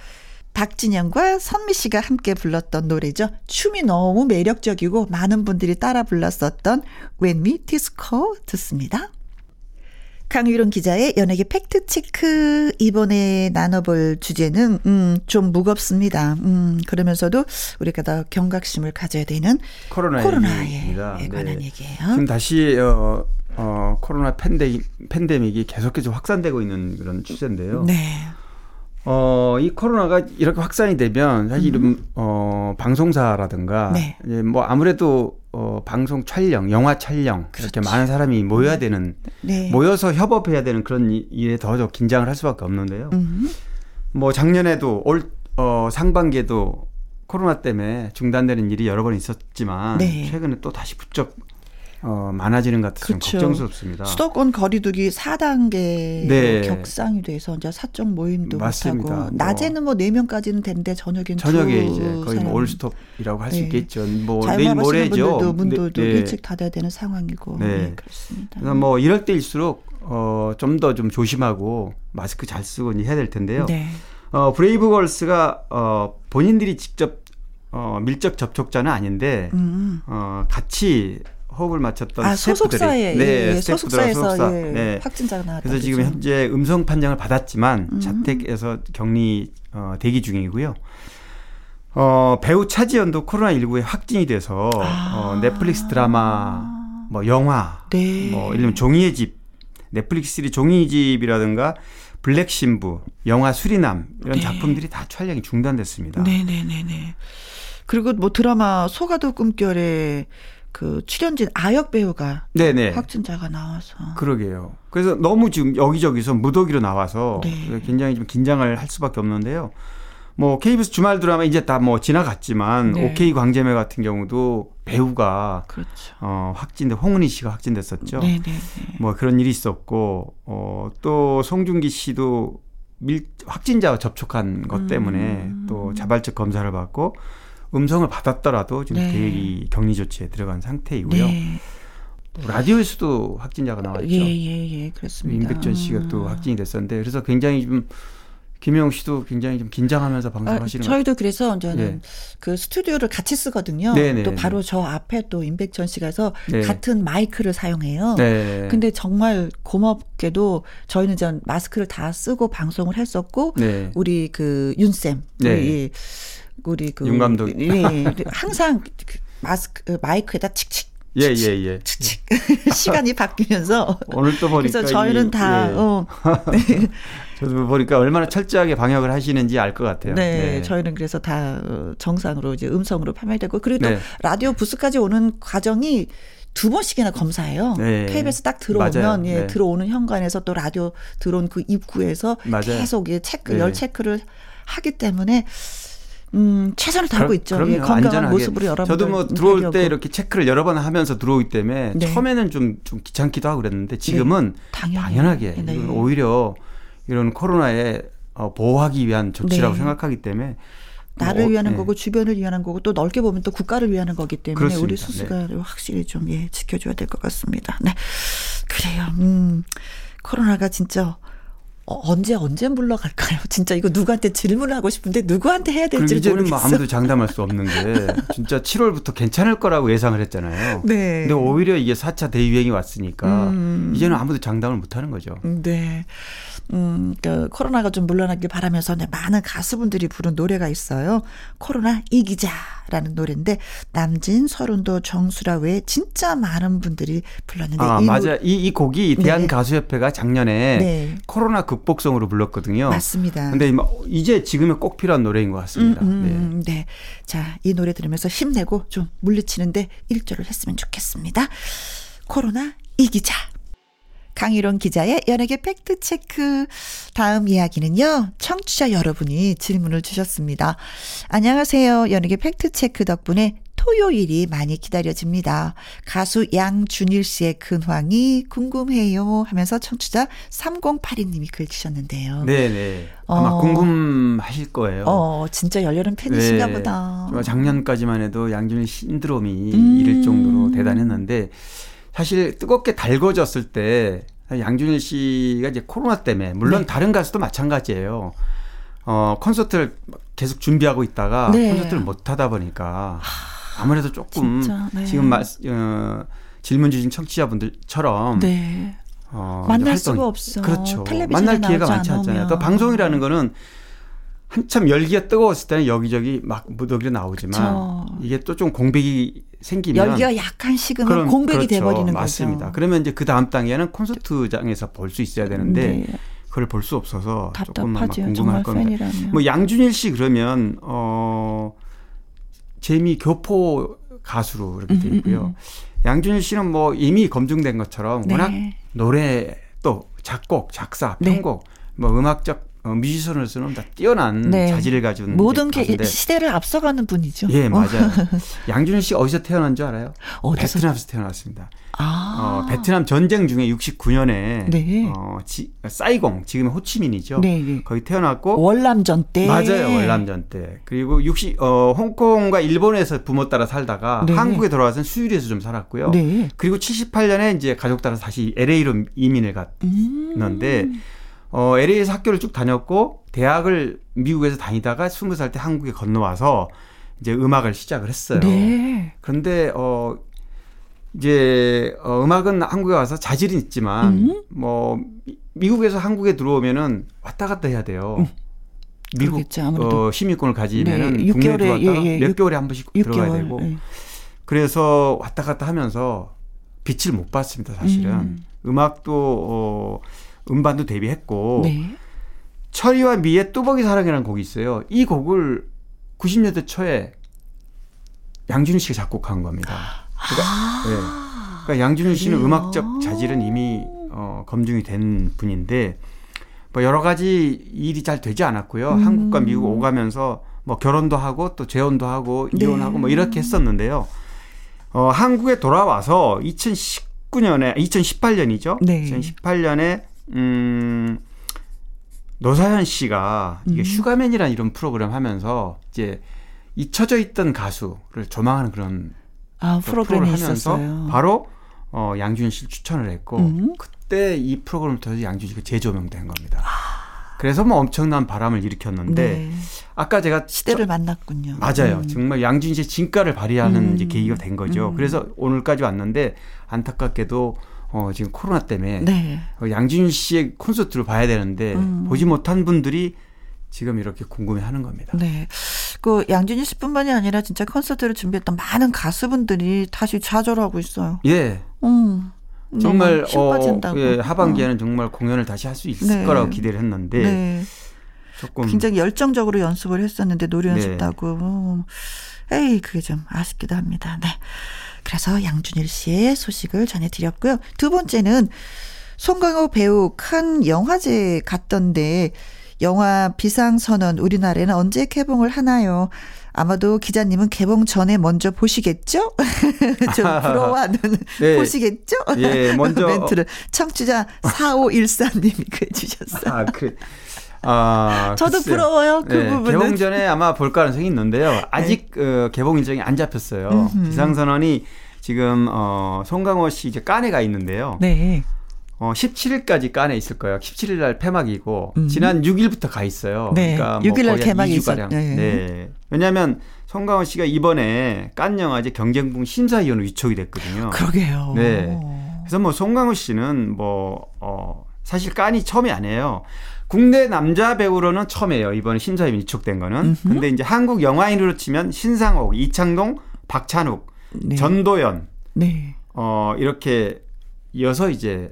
박진영과 선미 씨가 함께 불렀던 노래죠. 춤이 너무 매력적이고 많은 분들이 따라 불렀었던 When We Disco 듣습니다. 강유론 기자의 연예계 팩트 체크 이번에 나눠볼 주제는 음, 좀 무겁습니다. 음, 그러면서도 우리가 더 경각심을 가져야 되는 코로나 코로나에 얘기입니다. 관한 네. 얘기예요. 지금 다시 어, 어, 코로나 팬데, 팬데믹이 계속해서 확산되고 있는 그런 추세인데요. 네. 어, 이 코로나가 이렇게 확산이 되면 사실은 어, 방송사라든가 음. 네. 이제 뭐 아무래도 어, 방송 촬영, 영화 촬영 이렇게 많은 사람이 모여야 되는 그렇죠. 네. 모여서 협업해야 되는 그런 이- 일에 더, 더 긴장을 할 수밖에 없는데요. 음. 뭐 작년에도 올 어, 상반기에도 코로나 때문에 중단되는 일이 여러 번 있었지만 네. 최근에 또 다시 부쩍 어, 많아지는 것 같아서 좀. 걱정스럽습니다. 수도권 거리두기 4단계 네. 격상이 돼서 이제 사적 모임도 맞습니다. 못하고 뭐. 낮에는 뭐 4명까지는 되는데 저녁엔 저녁에 두 이제 거의. 뭐 올스톱이라고 할수 네. 있겠죠. 뭐 내일 모레죠. 분들도 문도 네, 네. 일찍 닫아야 되는 상황이고 네. 네, 그렇습니다. 그래서 뭐 이럴 때일수록 어, 좀 더좀 조심하고 마스크 잘 쓰고 해야 될 텐데요. 네. 어, 브레이브걸스가 어, 본인들이 직접 어, 밀접 접촉자는 아닌데 음. 어, 같이 호흡을 맞췄던 아 소속사에 네, 예, 예, 소속사에서 소속사. 예, 네. 확진자가 나왔다. 그래서 지금 현재 음성 판정을 받았지만 음. 자택에서 격리 어, 대기 중이고요. 어, 배우 차지연도 코로나19에 확진이 돼서 아. 어, 넷플릭스 드라마, 뭐 영화, 네. 뭐 예를 들면 종이의 집, 넷플릭스 시리 종이의 집이라든가 블랙의 신부, 영화 수리남 이런 네. 작품들이 다 촬영이 중단됐습니다. 네 네 네 네. 그리고 뭐 드라마 소가도 꿈결에 그 출연진 아역 배우가 네네. 확진자가 나와서 그러게요. 그래서 너무 지금 여기저기서 무더기로 나와서 네. 굉장히 좀 긴장을 할 수밖에 없는데요. 뭐 KBS 주말 드라마 이제 다 뭐 지나갔지만 네. OK 광재매 같은 경우도 배우가 그렇죠. 어 확진돼 홍은희 씨가 확진됐었죠. 네네네. 뭐 그런 일이 있었고 어 또 송중기 씨도 밀 확진자와 접촉한 것 때문에 음. 또 자발적 검사를 받고 음성을 받았더라도 지금 네. 대기 격리 조치에 들어간 상태이고요. 네. 또 라디오에서도 확진자가 나왔죠. 예 예 예 그렇습니다. 임백천 씨가 또 음. 확진이 됐었는데 그래서 굉장히 좀 김영 씨도 굉장히 좀 긴장하면서 아, 방송하시는 것 저희도 그래서 저는 예. 그 스튜디오를 같이 쓰거든요. 네네. 또 바로 저 앞에 또 임백천 씨가 해서 네. 같은 마이크를 사용해요. 네. 근데 정말 고맙게도 저희는 전 마스크를 다 쓰고 방송을 했었고 네. 우리 그 윤쌤 네. 우리 우리 그 윤 감독. 예, 항상 그 마스크 마이크에다 칙칙 예, 예, 예. 칙칙 시간이 바뀌면서 오늘 또 보니까 그래서 저희는 이- 다 예. 어, 저도 보니까 얼마나 철저하게 방역을 하시는지 알 것 같아요. 네, 저희는 그래서 다 어, 정상으로 이제 음성으로 판매되고 그리고 또 네. 라디오 부스까지 오는 과정이 두 번씩이나 검사해요. 네. KBS 딱 들어오면. 예, 네. 들어오는 현관에서 또 라디오 들어온 그 입구에서 맞아요. 계속 예, 체크 네. 열 체크를 하기 때문에 음, 최선을 다하고 그럼- 있죠. 그럼요. 예, 건강한 안전하게. 모습으로 여러분 저도 뭐 들어올 때 이렇게 체크를 여러 번 하면서 들어오기 때문에 네. 처음에는 좀, 좀 귀찮기도 하고 그랬는데 지금은 당연히. 당연하게 네. 이건 오히려 이런 코로나에 어, 보호하기 위한 조치라고 네. 생각하기 때문에 나를 뭐, 위한 네. 거고 주변을 위한 거고 또 넓게 보면 또 국가를 위한 거기 때문에 그렇습니다. 우리 스스가 확실히 좀 예, 지켜줘야 될 것 같습니다. 네, 그래요. 음, 코로나가 진짜 어, 언제 언제 물러갈까요? 진짜 이거 누구한테 질문을 하고 싶은데 누구한테 해야 될지 이제는 뭐 모르겠어. 아무도 장담할 수 없는 게 진짜 7월부터 괜찮을 거라고 예상을 했잖아요. 네. 근데 오히려 이게 4차 대유행이 왔으니까 음. 이제는 아무도 장담을 못 하는 거죠. 네. 음, 그 코로나가 좀 물러나길 바라면서 네, 많은 가수분들이 부른 노래가 있어요. 코로나 이기자라는 노래인데 남진, 설운도, 정수라 외에 진짜 많은 분들이 불렀는데 아, 이 노- 맞아. 이, 이 곡이 네. 대한 가수협회가 작년에 네. 코로나 극복송으로 불렀거든요. 맞습니다. 근데 이마- 이제 지금은 꼭 필요한 노래인 것 같습니다. 음, 음, 네. 자, 이 노래 들으면서 힘내고 좀 물리치는데 일조를 했으면 좋겠습니다. 코로나 이기자. 강희론 기자의 연예계 팩트체크. 다음 이야기는요, 청취자 여러분이 질문을 주셨습니다. 안녕하세요. 연예계 팩트체크 덕분에 토요일이 많이 기다려집니다. 가수 양준일 씨의 근황이 궁금해요 하면서 청취자 3082님이 글 주셨는데요. 네, 네. 아마 어. 궁금하실 거예요. 어, 진짜 열렬한 팬이신가 네. 보다. 작년까지만 해도 양준일 신드롬이 음. 이를 정도로 대단했는데 사실 뜨겁게 달궈졌을 때 양준일 씨가 이제 코로나 때문에 물론 네. 다른 가수도 마찬가지예요. 어, 콘서트를 계속 준비하고 있다가 네. 콘서트를 못 하다 보니까 아무래도 조금 진짜, 네. 지금 마, 어, 질문 주신 청취자분들처럼 네. 어, 만날 활동- 수가 없어. 그렇죠. 만날 기회가 많지 않잖아요. 또. 방송이라는 거는 한참 열기가 뜨거웠을 때는 여기저기 막 무더기로 나오지만 그쵸. 이게 또 좀 공백이 생기면 열기가 약간 식으면 그럼- 공백이 그렇죠. 돼버리는 맞습니다. 거죠. 그러면 이제 그 다음 단계는 콘서트장에서 볼 수 있어야 되는데 네. 그걸 볼 수 없어서 조금만 궁금할 겁니다. 팬이라면. 뭐 양준일 씨 그러면 어 재미 교포 가수로 이렇게 돼 음, 음, 있고요. 음. 양준일 씨는 뭐 이미 검증된 것처럼 네. 워낙 노래 또 작곡, 작사, 네. 편곡, 뭐 음악적 어, 뮤지션으로서는 다 뛰어난 네. 자질을 가진 모든 게 시대를 앞서가는 분이죠. 예 어, 맞아요. 양준일 씨 어디서 태어난 줄 알아요? 어디서? 베트남에서 태어났습니다. 아. 어, 베트남 전쟁 중에 69년에 네. 어, 지, 사이공 지금의 호치민이죠. 네, 네. 거기 태어났고 월남전 때. 맞아요 월남전 때 그리고 60 어, 홍콩과 일본에서 부모 따라 살다가 네. 한국에 돌아와서는 수유리에서 좀 살았고요. 네. 그리고 78년에 이제 가족 따라 다시 LA로 이민을 음. 갔는데 어, LA에서 학교를 쭉 다녔고 대학을 미국에서 다니다가 20살 때 한국에 건너와서 이제 음악을 시작을 했어요. 네. 그런데 어 이제 어, 음악은 한국에 와서 자질은 있지만 음. 뭐 미- 미국에서 한국에 들어오면은 왔다 갔다 해야 돼요. 미국 그러겠죠. 어, 시민권을 가지면은 네, 육 국내에 개월에, 들어왔다가 예, 예, 몇 육- 개월에 한 번씩 6개월. 들어가야 되고 그래서 왔다 갔다 하면서 빛을 못 봤습니다 사실은 음. 음. 악도 어, 음반도 데뷔했고 네. 철이와 미의 뚜벅이 사랑이라는 곡이 있어요. 이 곡을 90년대 초에 양준일 씨가 작곡한 겁니다. 그러니까, 네. 그러니까 양준일 씨는 그래요? 음악적 자질은 이미 어, 검증이 된 분인데 뭐 여러 가지 일이 잘 되지 않았고요. 음. 한국과 미국 오가면서 뭐 결혼도 하고 또 재혼도 하고 네. 이혼하고 뭐 이렇게 했었는데요. 어, 한국에 돌아와서 2019년에 2018년이죠. 네. 2018년에 음 노사연 씨가 이게 음. 슈가맨이라는 이런 프로그램 하면서 이제 잊혀져 있던 가수를 조망하는 그런 아, 또 프로그램이 하면서 있었어요. 바로 어, 양준일 씨를 추천을 했고 음. 그때 이 프로그램을 통해서 양준일 씨가 재조명된 겁니다. 그래서 뭐 엄청난 바람을 일으켰는데 네. 아까 제가 시대를 만났군요. 맞아요. 음. 정말 양준일 씨의 진가를 발휘하는 음. 이제 계기가 된 거죠. 음. 그래서 오늘까지 왔는데 안타깝게도 어, 지금 코로나 때문에 네. 어, 양준일 씨의 콘서트를 봐야 되는데 음. 보지 못한 분들이 지금 이렇게 궁금해하는 겁니다. 네. 그 양준일 씨뿐만이 아니라 진짜 콘서트를 준비했던 많은 가수분들이 다시 좌절하고 있어요. 예, 음. 정말 힘 빠진다고. 예, 하반기에는 어. 정말 공연을 다시 할 수 있을 네. 거라고 기대를 했는데 네. 조금 굉장히 열정적으로 연습을 했었는데 노래 네. 연습다고. 에이 그게 좀 아쉽기도 합니다. 네. 그래서 양준일 씨의 소식을 전해드렸고요. 두 번째는 송강호 배우 칸 영화제 갔던데 영화 비상선언 우리나라에는 언제 개봉을 하나요? 아마도 기자님은 개봉 전에 먼저 보시겠죠? 좀 부러워하는 네. 보시겠죠? 예, 먼저- 멘트를 청취자 4514님이 그해 주셨어요. 아, 그, 아, 저도 글쎄요. 부러워요. 그 네, 부분은. 개봉 전에 아마 볼 가능성이 있는데요. 아직 어, 개봉 일정이 안 잡혔어요. 음흠. 비상선언이 지금 어, 송강호 씨 이제 깐에 가 있는데요. 네. 어, 17일까지 깐에 있을 거예요. 17일 날 폐막이고 음. 지난 6일부터 가 있어요. 네, 그러니까 6일 날 개막이 2주 가량. 있었- 네. 네. 왜냐하면 송강호 씨가 이번에 깐 영화제 경쟁분 심사위원으로 위촉이 됐거든요. 그러게요. 네. 그래서 뭐 송강호 씨는 뭐 어, 사실 깐이 처음이 아니에요. 국내 남자 배우로는 처음이에요. 이번에 심사위원 위촉된 거는. 음흠. 근데 이제 한국 영화인으로 치면 신상옥, 이창동, 박찬욱, 네. 전도연 네. 어 이렇게 이어서 이제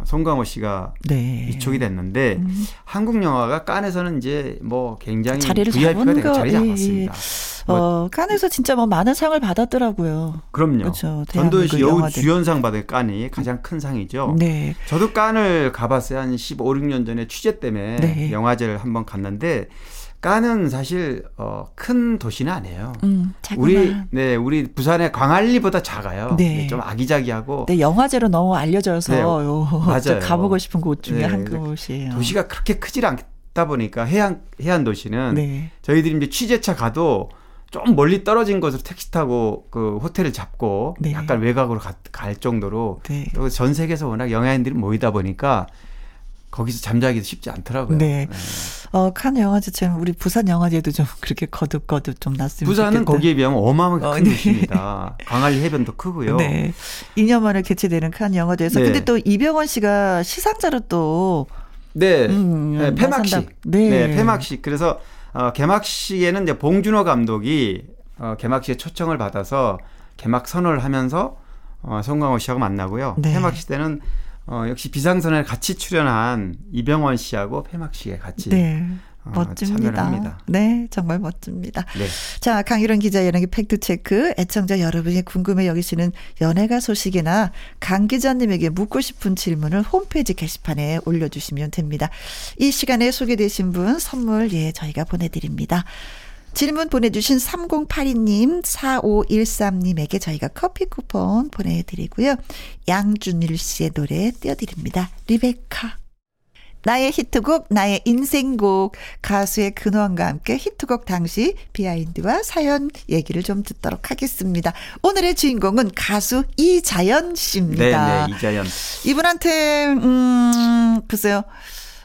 어 송강호 씨가 네. 위촉이 됐는데 음. 한국 영화가 깐에서는 이제 뭐 굉장히 자리를 VIP가 잡은 되게 거, 자리 예, 잡았습니다. 뭐 어, 칸에서 진짜 뭐 많은 상을 받았더라고요. 그럼요. 그렇죠. 전도연 씨 여우 영화들. 주연상 받은 깐이 가장 큰 상이죠. 네. 저도 깐을 가봤어요. 한 15, 16년 전에 취재 때문에 네. 영화제를 한번 갔는데 깐은 사실 어, 큰 도시는 아니에요. 음. 우리 네 우리 부산의 광안리보다 작아요. 네. 좀 아기자기하고 네, 영화제로 너무 알려져서 네, 요, 맞아요. 저 가보고 싶은 곳 중에 네, 한그 곳이에요. 도시가 그렇게 크질 않다 보니까 해안 해안 도시는 네. 저희들이 이제 취재차 가도 좀 멀리 떨어진 곳으로 택시 타고 그 호텔을 잡고 네. 약간 외곽으로 가- 갈 정도로 네. 또전 세계에서 워낙 영화인들이 모이다 보니까 거기서 잠자기도 쉽지 않더라고요. 네. 어, 칸 영화제처럼 우리 부산 영화제도 좀 그렇게 거듭거듭 좀 났으면 부산은 좋겠다. 거기에 비하면 어마어마하게 어, 큰 네. 도시입니다. 광안리 해변도 크고요. 네. 2년 만에 개최되는 칸 영화제에서 네. 근데 또 이병헌 씨가 시상자로 또 네, 음, 네, 폐막식. 나선다. 네. 네. 폐막식. 그래서 어, 개막식에는 이제 봉준호 감독이 어, 개막식에 초청을 받아서 개막 선언을 하면서 어, 송강호 씨하고 만나고요. 네. 폐막식 때는 어, 역시 비상선언에 같이 출연한 이병헌 씨하고 폐막식에 같이 네. 어, 멋집니다. 네, 정말 멋집니다. 네. 자, 강유론 기자 연예계 팩트 체크. 애청자 여러분이 궁금해 여기시는 연예가 소식이나 강 기자님에게 묻고 싶은 질문을 홈페이지 게시판에 올려주시면 됩니다. 이 시간에 소개되신 분 선물, 예, 저희가 보내드립니다. 질문 보내주신 3082님, 4513님에게 저희가 커피 쿠폰 보내드리고요. 양준일 씨의 노래 띄워드립니다. 리베카. 나의 히트곡, 나의 인생곡, 가수의 근원과 함께 히트곡 당시 비하인드와 사연 얘기를 좀 듣도록 하겠습니다. 오늘의 주인공은 가수 이자연 네, 씨입니다. 네, 이자연. 이분한테, 음, 글쎄요,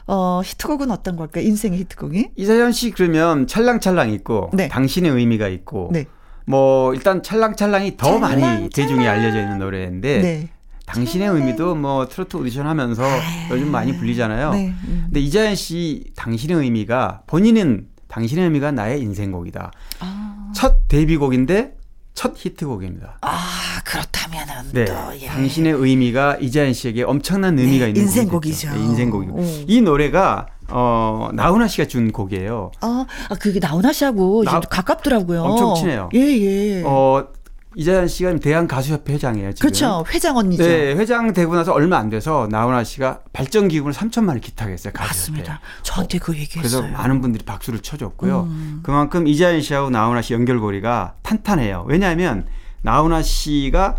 어, 히트곡은 어떤 걸까요? 인생의 히트곡이? 이자연 씨 그러면 찰랑찰랑 있고 네. 당신의 의미가 있고 네. 뭐 일단 찰랑찰랑이 더 많이 찰랑찰랑. 대중에 알려져 있는 노래인데 네. 당신의 의미도 뭐 트로트 오디션 하면서 요즘 많이 불리잖아요. 네. 음. 근데 이자연 씨 당신의 의미가 본인은 당신의 의미가 나의 인생곡이다. 아, 첫 데뷔곡인데 첫 히트곡입니다. 아, 그렇다면은 네. 또, 예. 당신의 의미가 이자연 씨에게 엄청난 의미가 네, 있는 인생곡이죠. 네, 인생곡이고. 오. 이 노래가 어 나훈아 씨가 준 곡이에요. 아, 아, 그게 나훈아 씨하고 나- 좀 가깝더라고요. 엄청 친해요. 예, 예. 어 이자연 씨가 대한 가수협회 회장이에요. 지금. 그렇죠. 회장 언니죠. 네, 회장 되고 나서 얼마 안 돼서 나훈아 씨가 발전 기금을 3천만 원 기탁했어요. 가수협회. 맞습니다. 저한테 그 얘기했어요. 그래서 많은 분들이 박수를 쳐줬고요. 음. 그만큼 이자연 씨하고 나훈아 씨 연결고리가 탄탄해요. 왜냐하면 나훈아 씨가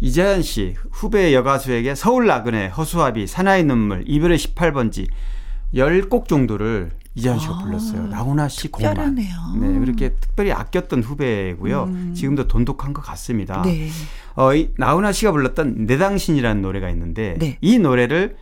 이자연 씨 후배 여가수에게 서울 나그네, 허수아비, 사나이 눈물, 이별의 18번지 10곡 정도를 이자연 씨가 불렀어요. 나훈아 씨. 아, 특별하네요. 네, 그렇게 특별히 아꼈던 후배고요. 음. 지금도 돈독한 것 같습니다. 네. 어, 이 나훈아 씨가 불렀던 내 당신이라는 노래가 있는데 네. 이 노래를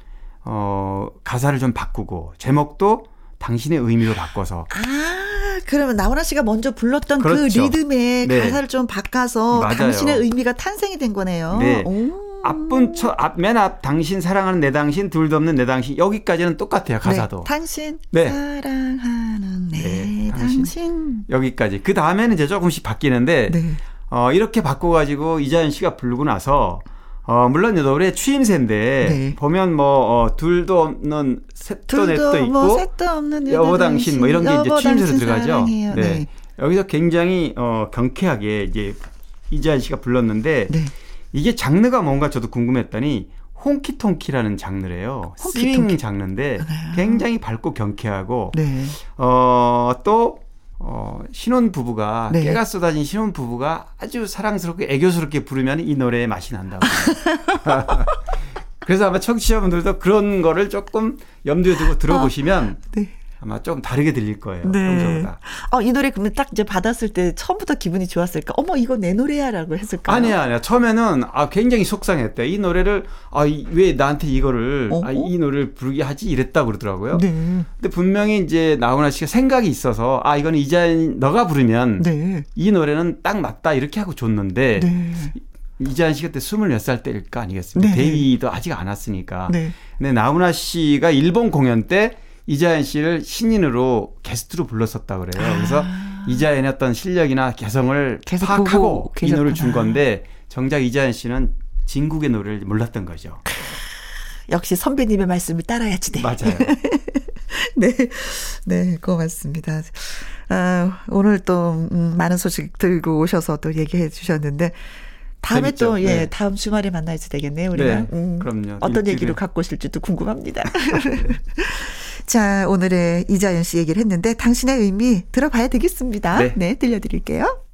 어, 가사를 좀 바꾸고 제목도 당신의 의미로 바꿔서 아, 그러면 나훈아 씨가 먼저 불렀던 그 그렇죠. 리듬의 네. 가사를 좀 바꿔서 맞아요. 당신의 의미가 탄생이 된 거네요. 네. 오. 앞분 첫맨 앞 당신 사랑하는 내 당신 둘도 없는 내 당신 여기까지는 똑같아요 가사도 네. 당신 네. 사랑하는 내 네, 당신. 당신. 여기까지 그 다음에는 이제 조금씩 바뀌는데 네. 어, 이렇게 바꿔가지고 이자연 씨가 부르고 나서 어, 물론 이 노래 추임새인데 네. 보면 뭐 어, 둘도 없는 셋도 넷도 둘도 있고 뭐 셋도 없는 여보 당신 뭐 이런 게 이제 당신 들어가죠. 사랑해요. 네. 여기서 굉장히 어, 경쾌하게 이제 이자연 씨가 불렀는데 네. 이게 장르가 뭔가 저도 궁금했더니 홍키통키라는 장르래요. 홍키통키. 스윙 장르인데 굉장히 밝고 경쾌하고 네. 어또 어, 신혼 부부가 네. 깨가 쏟아진 신혼 부부가 아주 사랑스럽게 애교스럽게 부르면 이 노래의 맛이 난다고. 그래서 아마 청취자분들도 그런 거를 조금 염두에 두고 들어보시면 네. 아마 좀 다르게 들릴 거예요. 네. 평소보다. 어, 이 노래 그러면 딱 이제 받았을 때 처음부터 기분이 좋았을까? 어머, 이거 내 노래야라고 했을까요? 아니야, 아니야. 처음에는 아 굉장히 속상했대. 이 노래를 아왜 나한테 이거를 어? 아, 이 노래를 부르게 하지 이랬다 그러더라고요. 네. 근데 분명히 이제 나훈아 씨가 생각이 있어서 아 이거는 이자연 너가 부르면 네. 이 노래는 딱 맞다 이렇게 하고 줬는데 네. 이자연 씨가 그때 스물 몇 살 때일 거 아니겠습니까? 네. 데뷔도 아직 안 왔으니까. 네. 근데 나훈아 씨가 일본 공연 때 이자연 씨를 신인으로 게스트로 불렀었다 그래요. 그래서 이자연의 어떤 실력이나 개성을 아. 계속 파악하고 이 노래를 준. 건데 정작 이자연 씨는 진국의 노래를 몰랐던 거죠. 역시 선배님의 말씀을 따라야지 돼. 맞아요. 네. 네, 고맙습니다. 아, 오늘 또, 음, 많은 소식 들고 오셔서 또 얘기해 주셨는데, 다음에 재밌죠? 또, 예, 네. 다음 주말에 만나야지 되겠네요, 우리가. 네, 그럼요. 어떤 일주일에. 얘기로 갖고 오실지도 궁금합니다. 자, 오늘의 이자연 씨 얘기를 했는데, 당신의 의미 들어봐야 되겠습니다. 네. 네 들려드릴게요.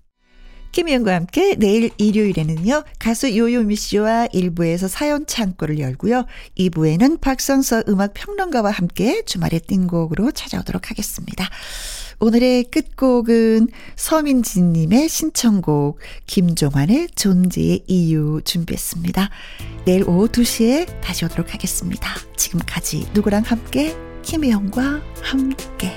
김희영과 함께 내일 일요일에는요, 가수 요요미 씨와 1부에서 사연 창고를 열고요, 2부에는 박성서 음악 평론가와 함께 주말의 띵곡으로 찾아오도록 하겠습니다. 오늘의 끝곡은 서민지님의 신청곡 김종환의 존재의 이유 준비했습니다. 내일 오후 2시에 다시 오도록 하겠습니다. 지금까지 누구랑 함께 김혜영과 함께